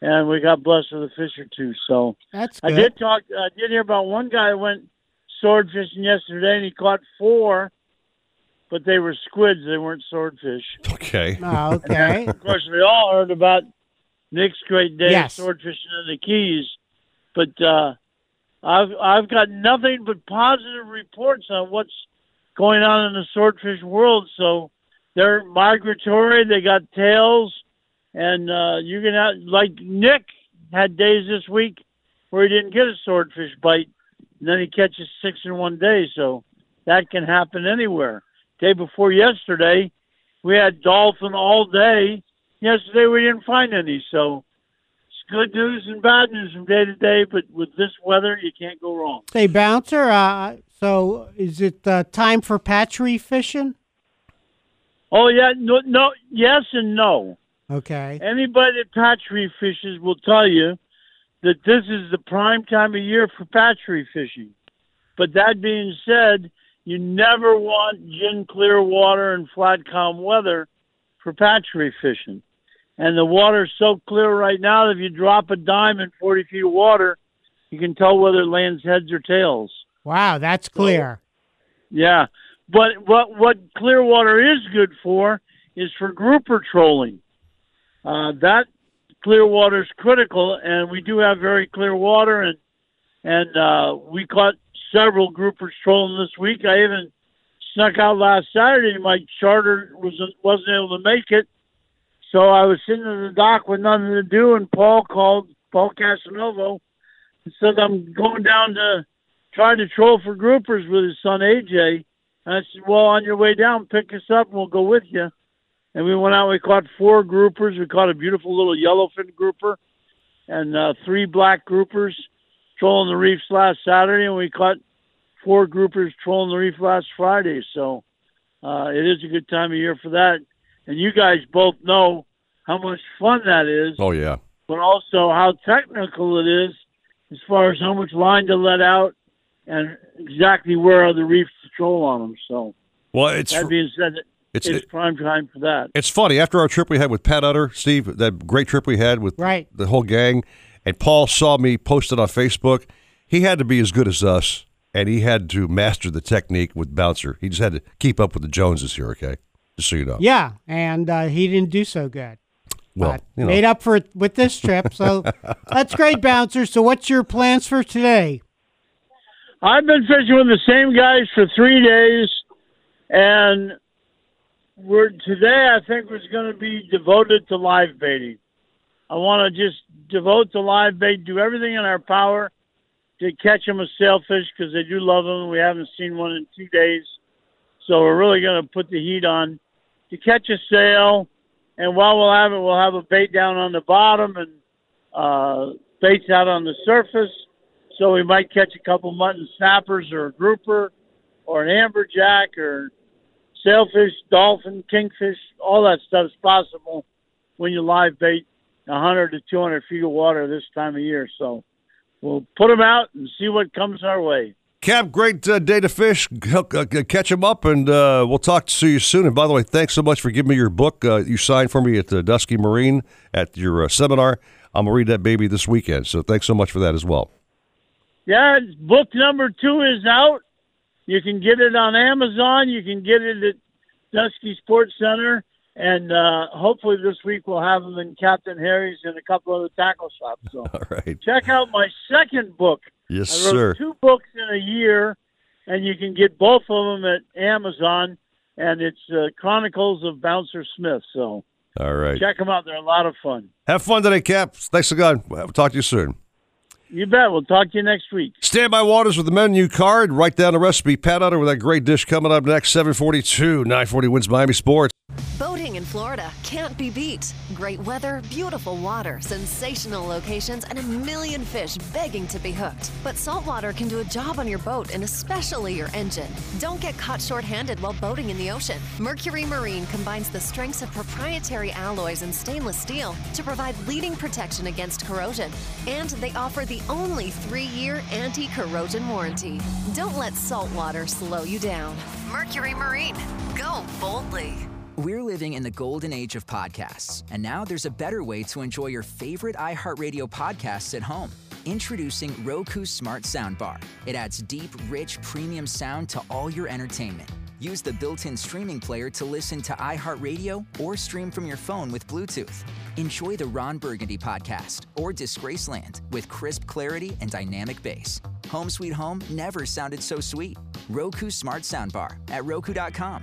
and we got blessed with a fish or two. So That's I did talk. I did hear about one guy who went sword fishing yesterday, and he caught four, but they were squids. They weren't swordfish. Okay. Oh, okay. of course, we all heard about Nick's great day Yes. sword fishing in the Keys, but uh, I've I've got nothing but positive reports on what's going on in the swordfish world. So they're migratory. They got tails, and uh, you can have like Nick had days this week where he didn't get a swordfish bite, and then he catches six in one day. So that can happen anywhere. Day before yesterday, we had dolphin all day. Yesterday we didn't find any. So it's good news and bad news from day to day. But with this weather, you can't go wrong. Hey, bouncer. Uh, so is it uh, time for patchery fishing? Oh yeah, no, no, yes and no. Okay. Anybody that patchery fishes will tell you that this is the prime time of year for patchery fishing. But that being said, you never want gin clear water and flat calm weather for patchery fishing. And the water's so clear right now that if you drop a dime in 40 feet of water, you can tell whether it lands heads or tails. Wow, that's clear. Yeah, but what what clear water is good for is for grouper trolling. Uh, that clear water is critical, and we do have very clear water, and and uh, we caught several groupers trolling this week. I even snuck out last Saturday. My charter was wasn't able to make it, so I was sitting in the dock with nothing to do, and Paul called Paul Casanovo and said I'm going down to try to troll for groupers with his son AJ. And I said, "Well, on your way down, pick us up, and we'll go with you." And we went out. We caught four groupers. We caught a beautiful little yellowfin grouper and uh, three black groupers trolling the reefs last Saturday, and we caught four groupers trolling the reef last Friday. So uh, it is a good time of year for that. And you guys both know how much fun that is, Oh yeah. but also how technical it is as far as how much line to let out and exactly where are the reefs to troll on them. So Well, it's that being said, it's- it's, it- prime time for that. It's funny after our trip we had with Pat Utter, Steve, that great trip we had with Right. the whole gang, and Paul saw me posted on Facebook. He had to be as good as us, and he had to master the technique with bouncer. He just had to keep up with the Joneses here. Okay, just so you know. Yeah, and uh, he didn't do so good. Well, but you know. made up for it with this trip. So that's great, bouncer. So what's your plans for today? I've been fishing with the same guys for three days, and we're today. I think was going to be devoted to live baiting. I want to just devote to live bait, do everything in our power to catch them a sailfish because they do love them. We haven't seen one in two days, so we're really going to put the heat on to catch a sail. And while we'll have it, we'll have a bait down on the bottom and uh, baits out on the surface. So we might catch a couple mutton snappers or a grouper or an amberjack or sailfish, dolphin, kingfish. All that stuff is possible when you live bait 100 to 200 feet of water this time of year. So we'll put them out and see what comes our way. Cap, great uh, day to fish. Help, uh, catch them up, and uh, we'll talk to you soon. And by the way, thanks so much for giving me your book. Uh, you signed for me at the Dusky Marine at your uh, seminar. I'm gonna read that baby this weekend. So thanks so much for that as well. Yeah, book number two is out. You can get it on Amazon. You can get it at Dusky Sports Center. And uh, hopefully this week we'll have them in Captain Harry's and a couple other tackle shops. So All right. check out my second book. Yes, I wrote sir. two books in a year, and you can get both of them at Amazon. And it's uh, Chronicles of Bouncer Smith. So All right. check them out. They're a lot of fun. Have fun today, Cap. Thanks again. We'll talk to you soon. You bet. We'll talk to you next week. Stand by Waters with the menu card. Write down the recipe. Pat Utter with that great dish coming up next. 742, 940 WINZ Miami Sports. Boating in Florida can't be beat. Great weather, beautiful water, sensational locations, and a million fish begging to be hooked. But saltwater can do a job on your boat and especially your engine. Don't get caught short-handed while boating in the ocean. Mercury Marine combines the strengths of proprietary alloys and stainless steel to provide leading protection against corrosion. And they offer the only three-year anti-corrosion warranty. Don't let saltwater slow you down. Mercury Marine. Go boldly. We're living in the golden age of podcasts, and now there's a better way to enjoy your favorite iHeartRadio podcasts at home. Introducing Roku Smart Soundbar. It adds deep, rich, premium sound to all your entertainment. Use the built in streaming player to listen to iHeartRadio or stream from your phone with Bluetooth. Enjoy the Ron Burgundy podcast or Disgraceland with crisp clarity and dynamic bass. Home Sweet Home never sounded so sweet. Roku Smart Soundbar at Roku.com.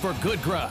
for good grub.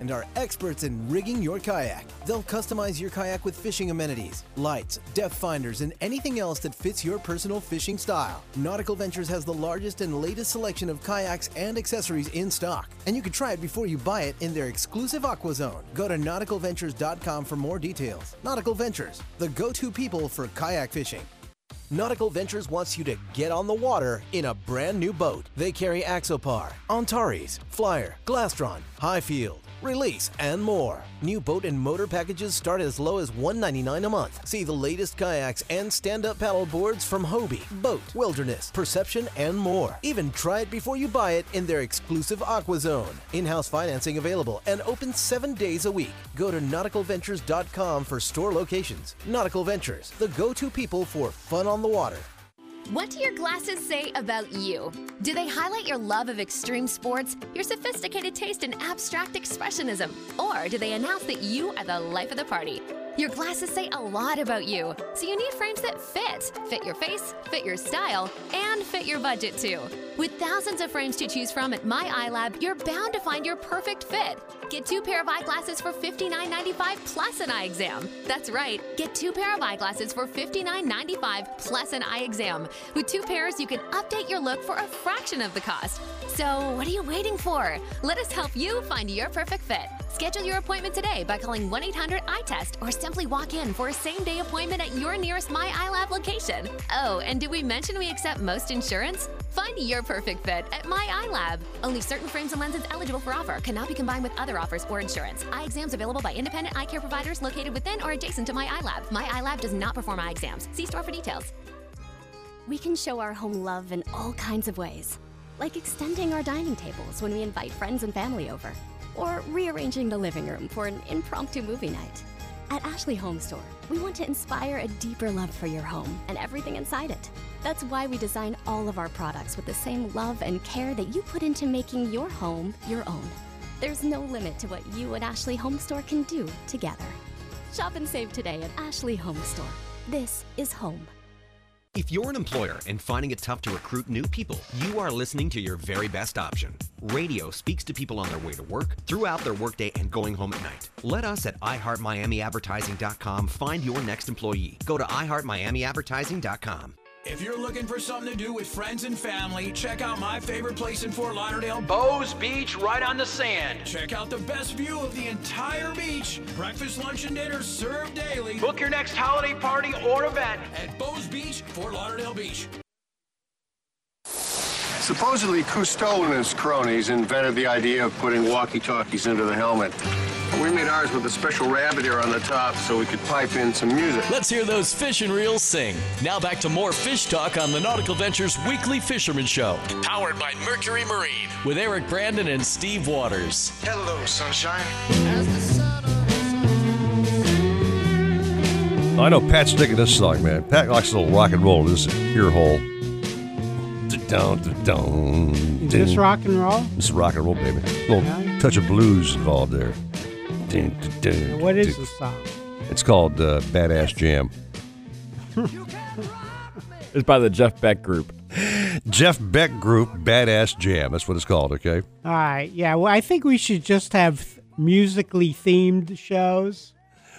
and are experts in rigging your kayak. They'll customize your kayak with fishing amenities, lights, depth finders, and anything else that fits your personal fishing style. Nautical Ventures has the largest and latest selection of kayaks and accessories in stock, and you can try it before you buy it in their exclusive Aqua Zone. Go to nauticalventures.com for more details. Nautical Ventures, the go-to people for kayak fishing. Nautical Ventures wants you to get on the water in a brand new boat. They carry Axopar, Antares, Flyer, Glastron, Highfield, Release, and more. New boat and motor packages start as low as 199 a month. See the latest kayaks and stand-up paddle boards from Hobie, BOTE, Wilderness, Perception, and more. Even try it before you buy it in their exclusive Aqua Zone. In-house financing available and open seven days a week. Go to nauticalventures.com for store locations. Nautical Ventures, the go-to people for fun on the water. What do your glasses say about you? Do they highlight your love of extreme sports, your sophisticated taste in abstract expressionism, or do they announce that you are the life of the party? Your glasses say a lot about you, so you need frames that fit. Fit your face, fit your style, and fit your budget too. With thousands of frames to choose from at My iLab, you're bound to find your perfect fit. Get two pair of eyeglasses for $59.95 plus an eye exam. That's right, get two pair of eyeglasses for $59.95 plus an eye exam. With two pairs, you can update your look for a fraction of the cost. So, what are you waiting for? Let us help you find your perfect fit. Schedule your appointment today by calling 1 800 eye test or simply walk in for a same day appointment at your nearest My iLab location. Oh, and did we mention we accept most insurance? Find your perfect fit at My iLab. Only certain frames and lenses eligible for offer cannot be combined with other offers or insurance. Eye exams available by independent eye care providers located within or adjacent to My iLab. My iLab does not perform eye exams. See store for details. We can show our home love in all kinds of ways, like extending our dining tables when we invite friends and family over, or rearranging the living room for an impromptu movie night. At Ashley Home Store, we want to inspire a deeper love for your home and everything inside it. That's why we design all of our products with the same love and care that you put into making your home your own. There's no limit to what you and Ashley Home Store can do together. Shop and save today at Ashley Home Store. This is home. If you're an employer and finding it tough to recruit new people, you are listening to your very best option. Radio speaks to people on their way to work, throughout their workday, and going home at night. Let us at iHeartMiamiAdvertising.com find your next employee. Go to iHeartMiamiAdvertising.com. If you're looking for something to do with friends and family, check out my favorite place in Fort Lauderdale, Bows Beach, right on the sand. Check out the best view of the entire beach. Breakfast, lunch, and dinner served daily. Book your next holiday party or event at Bows Beach, Fort Lauderdale Beach. Supposedly, Cousteau and his cronies invented the idea of putting walkie-talkies into the helmet. We made ours with a special rabbit ear on the top so we could pipe in some music. Let's hear those fish and reels sing. Now back to more fish talk on the Nautical Ventures Weekly Fisherman Show. Powered by Mercury Marine with Eric Brandon and Steve Waters. Hello, sunshine. I know Pat's digging this song, man. Pat likes a little rock and roll in his ear hole. Down, down, Is this rock and roll? This is rock and roll, baby. A little Yeah. touch of blues involved there. Dun, dun, dun, Now, what is the song? It's called uh, Badass Jam. It's by the Jeff Beck Group. Jeff Beck Group, Badass Jam. That's what it's called, okay? All right. Yeah. Well, I think we should just have musically themed shows.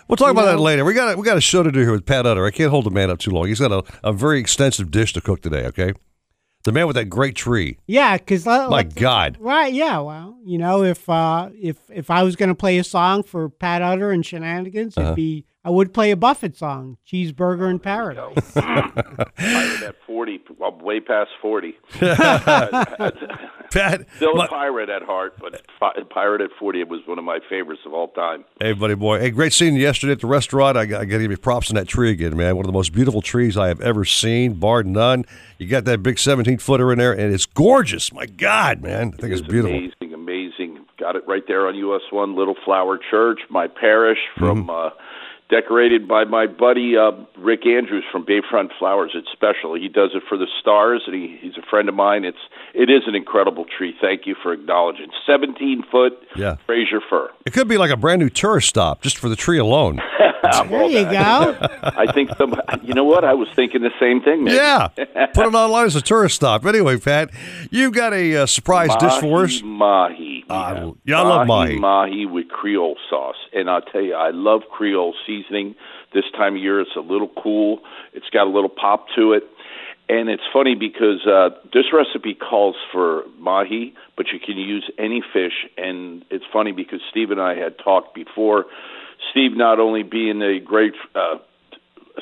We'll talk You about that know? later. We got a, we got a show to do here with Pat Utter. I can't hold the man up too long. He's got a, a very extensive dish to cook today. Okay, the man with that great tree. Yeah, because My God, Right, yeah. Well, you know, if uh, if if I was going to play a song for Pat Utter and Shenanigans, Uh-huh. it'd be I would play a Buffett song, "Cheeseburger in Paradise." pirate at 40, well, way past 40. Pat, Still a pirate at heart, but pirate at 40 it was one of my favorites of all time. Hey, buddy boy. Hey, great seeing you yesterday at the restaurant. I, got- I got to give you props on that tree again, man. One of the most beautiful trees I have ever seen, bar none. You got that big 17 footer in there, and it's gorgeous. My God, man. I think it's beautiful. Amazing, amazing. Got it right there on US 1, Little Flower Church, my parish, from Mm-hmm. uh, decorated by my buddy uh, Rick Andrews from Bayfront Flowers. It's special. He does it for the stars, and he, he's a friend of mine. It's it is an incredible tree. Thank you for acknowledging. 17 foot Yeah. Fraser fir. It could be like a brand new tourist stop just for the tree alone. there you go. I think some. You know what? I was thinking the same thing. Nick. Yeah. Put it online as a tourist stop. Anyway, Pat, you've got a uh, surprise dish for us. Mahi. Uh, yeah, I love mahi. Mahi with Creole sauce, and I'll tell you, I love Creole seasoning. This time of year, it's a little cool. It's got a little pop to it, and it's funny because uh, this recipe calls for mahi, but you can use any fish. And it's funny because Steve and I had talked before. Steve, not only being a great uh,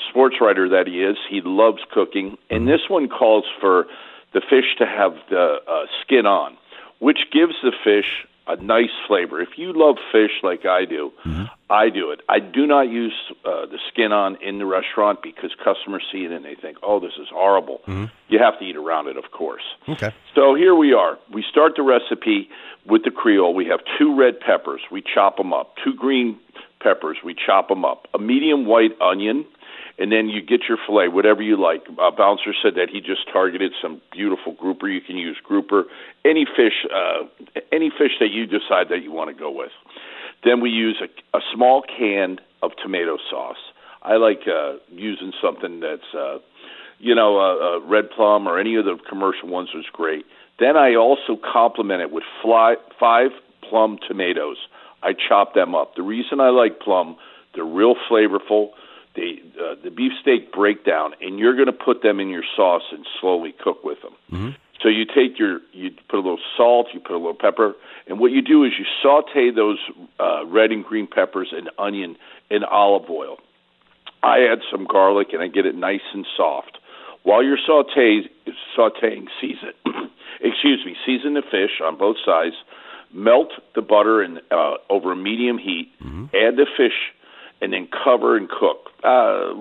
sports writer that he is, he loves cooking, and this one calls for the fish to have the uh, skin on, which gives the fish a nice flavor. If you love fish like I do, I do it. I do not use uh, the skin on in the restaurant because customers see it and they think, "Oh, this is horrible." You have to eat around it, of course. Okay. So here we are. We start the recipe with the Creole. We have two red peppers. We chop them up. Two green peppers. We chop them up. A medium white onion. And then you get your filet, whatever you like. Uh, Bouncer said that he just targeted some beautiful grouper. You can use grouper, any fish, uh, any fish that you decide that you want to go with. Then we use a, a small can of tomato sauce. I like uh, using something that's, uh, you know, a, a red plum or any of the commercial ones was great. Then I also complement it with fly, five plum tomatoes. I chop them up. The reason I like plum, they're real flavorful. They uh, the beefsteak breakdown, and you're going to put them in your sauce and slowly cook with them. So you take your, you put a little salt, you put a little pepper, and what you do is you saute those uh, red and green peppers and onion in olive oil. I add some garlic and I get it nice and soft. While you're sauteing, sauteing, season, excuse me, season the fish on both sides. Melt the butter in uh, over medium heat. Add the fish, and then cover and cook. Uh,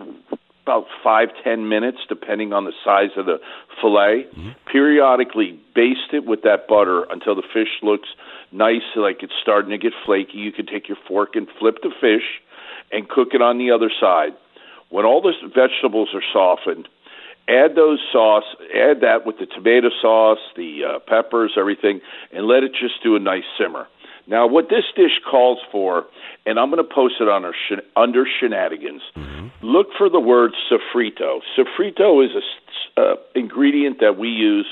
about five ten minutes, depending on the size of the fillet. Periodically baste it with that butter until the fish looks nice, like it's starting to get flaky. You can take your fork and flip the fish and cook it on the other side. When all the vegetables are softened, add those sauce, add that with the tomato sauce, the uh, peppers, everything, and let it just do a nice simmer. Now, what this dish calls for, and I'm going to post it on our shen- under shenanigans. Look for the word sofrito. Sofrito is a uh, ingredient that we use.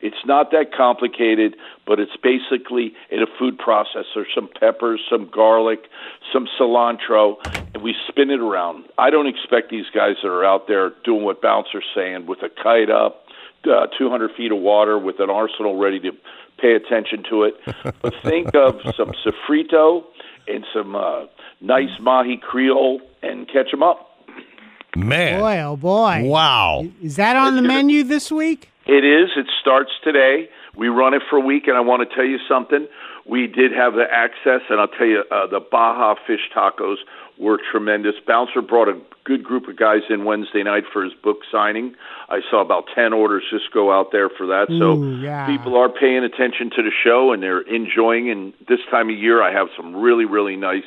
It's not that complicated, but it's basically in a food processor some peppers, some garlic, some cilantro, and we spin it around. I don't expect these guys that are out there doing what Bouncer's saying with a kite up, uh, 200 feet of water with an arsenal ready to pay attention to it. But think of some sofrito and some uh, nice mahi creole and catch them up. Man. Boy, oh boy. Wow. Is that on the menu this week? It is. It starts today. We run it for a week, and I want to tell you something. We did have the access, and I'll tell you, uh, the Baja fish tacos were tremendous. Bouncer brought a good group of guys in Wednesday night for his book signing. I saw about 10 orders just go out there for that. So Ooh, yeah. people are paying attention to the show, and they're enjoying. And this time of year, I have some really, really nice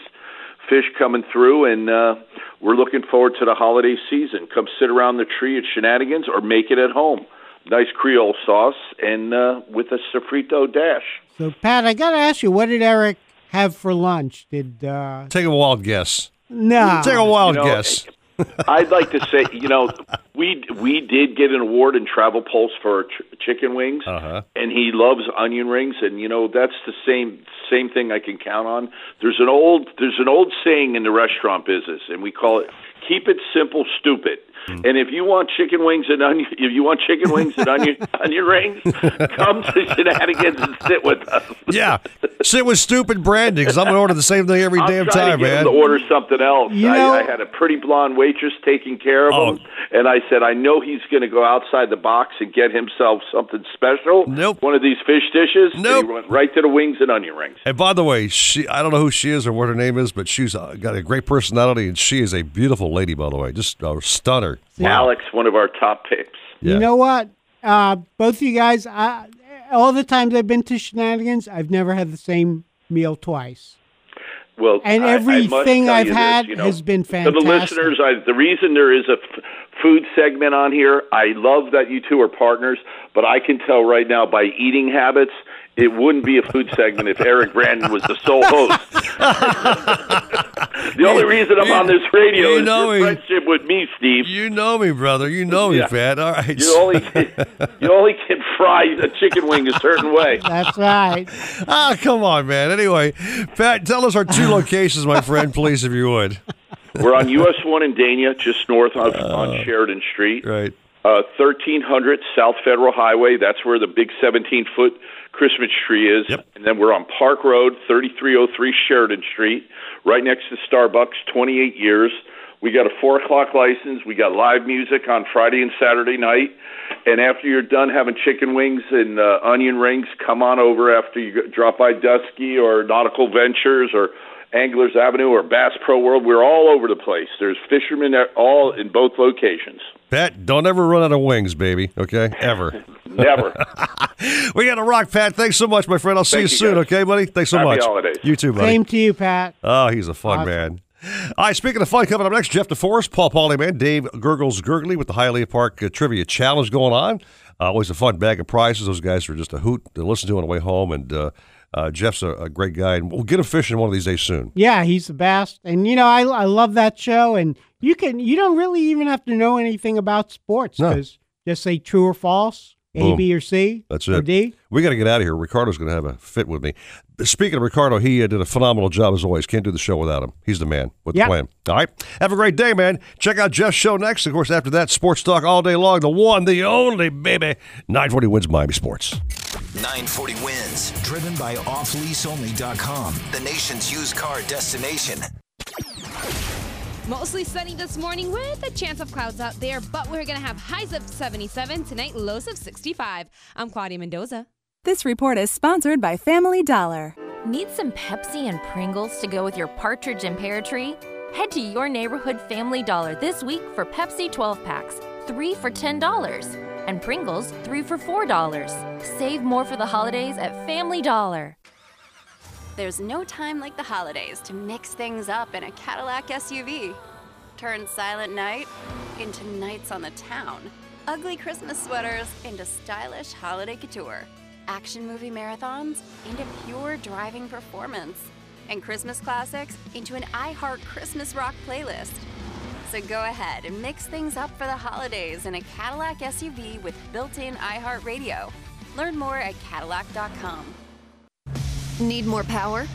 fish coming through, and uh, we're looking forward to the holiday season. Come sit around the tree at Shenanigans or make it at home. Nice Creole sauce and uh, with a sofrito dash. So, Pat, I got to ask you, what did Eric have for lunch? Did uh, Take a wild guess. No? Take a wild You know, guess. I'd like to say, you know, we we did get an award in Travel Pulse for ch- chicken wings, uh-huh. and he loves onion rings, and you know that's the same same thing I can count on. There's an old there's an old saying in the restaurant business, and we call it "keep it simple, stupid." And if you want chicken wings and onion, if you want chicken wings and onion onion rings, come to Shenanigans and sit with us. Yeah, sit with stupid branding because I'm gonna order the same thing every I'm damn time, to get man. him to order something else. You I, know- I had a pretty blonde waitress taking care of Oh. him, and I said, I know he's going to go outside the box and get himself something special. Nope. One of these fish dishes. Nope. And he went right to the wings and onion rings. And by the way, she I don't know who she is or what her name is, but she's uh, got a great personality and she is a beautiful lady, by the way. Just a stunner. Alex, one of our top picks. You know what? Uh, both of you guys, I, all the times I've been to Shenanigans, I've never had the same meal twice. Well, And I- I everything I've you this, had you know, has been To fantastic. the listeners, I, the reason there is a f- food segment on here, I love that you two are partners, but I can tell right now by eating habits, it wouldn't be a food segment if Eric Brandon was the sole host. the only reason I'm on this radio you is know your me. friendship with me, Steve. You know me, brother. You know me, Yeah. Pat. All right. You only you only can fry a chicken wing a certain way. That's right. Ah, come on, man. Anyway, Pat, tell us our two locations, my friend, please, if you would. We're on US One in Dania, just north of on Sheridan Street. Right. Uh, 1300 South Federal Highway. That's where the big 17 foot Christmas tree is. And then we're on Park Road, 3303 Sheridan Street, right next to Starbucks, 28 years. We got a 4 o'clock license. We got live music on Friday and Saturday night. And after you're done having chicken wings and uh, onion rings, come on over after you drop by Dusky or Nautical Ventures or Anglers Avenue or Bass Pro World. We're all over the place. There's fishermen at all in both locations. Pat, don't ever run out of wings, baby. Okay? Ever. Never. we got to rock, Pat. Thanks so much, my friend. I'll see Thank you you, soon, guys. okay, buddy? Thanks so Happy much. holidays. You too, buddy. Same to you, Pat. Oh, he's a fun Awesome. man. All right, speaking of fun, coming up next, Jeff DeForest, Paul Polyman, Dave Gurgles Gurgly with the Hialeah Park uh, Trivia Challenge going on. Uh, always a fun bag of prizes. Those guys are just a hoot to listen to on the way home. And uh, uh, Jeff's a, a great guy. And we'll get him fishing one of these days soon. Yeah, he's the best. And you know, I I love that show. And you can you don't really even have to know anything about sports No. because just say true or false, A, Boom. B, or C. That's or it. D. We got to get out of here. Ricardo's going to have a fit with me. Speaking of Ricardo, he uh, did a phenomenal job as always. Can't do the show without him. He's the man with Yep. the plan. All right. Have a great day, man. Check out Jeff's show next. Of course, after that, Sports Talk all day long. The one, the only, baby. 940 WINZ Miami Sports. 940 WINZ. Driven by offleaseonly.com, the nation's used car destination. Mostly sunny this morning with a chance of clouds out there, but we're going to have highs of 77 tonight, lows of 65. I'm Claudia Mendoza. This report is sponsored by Family Dollar. Need some Pepsi and Pringles to go with your partridge and pear tree? Head to your neighborhood Family Dollar this week for Pepsi 12 packs, 3 for $10, and Pringles, 3 for $4. Save more for the holidays at Family Dollar. There's no time like the holidays to mix things up in a Cadillac SUV. Turn silent night into nights on the town. Ugly Christmas sweaters into stylish holiday couture. Action movie marathons into pure driving performance. And Christmas classics into an iHeart Christmas rock playlist. So go ahead and mix things up for the holidays in a Cadillac SUV with built in iHeartRadio. Learn more at Cadillac.com. Need more power?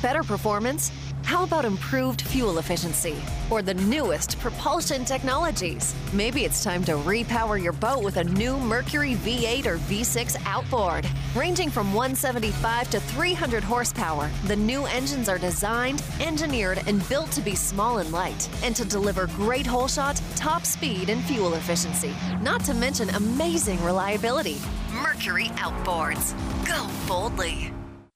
Better performance? How about improved fuel efficiency? Or the newest propulsion technologies? Maybe it's time to repower your boat with a new Mercury V8 or V6 outboard. Ranging from 175 to 300 horsepower, the new engines are designed, engineered, and built to be small and light, and to deliver great hole shot, top speed, and fuel efficiency. Not to mention amazing reliability. Mercury Outboards. Go boldly.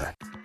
Кирова.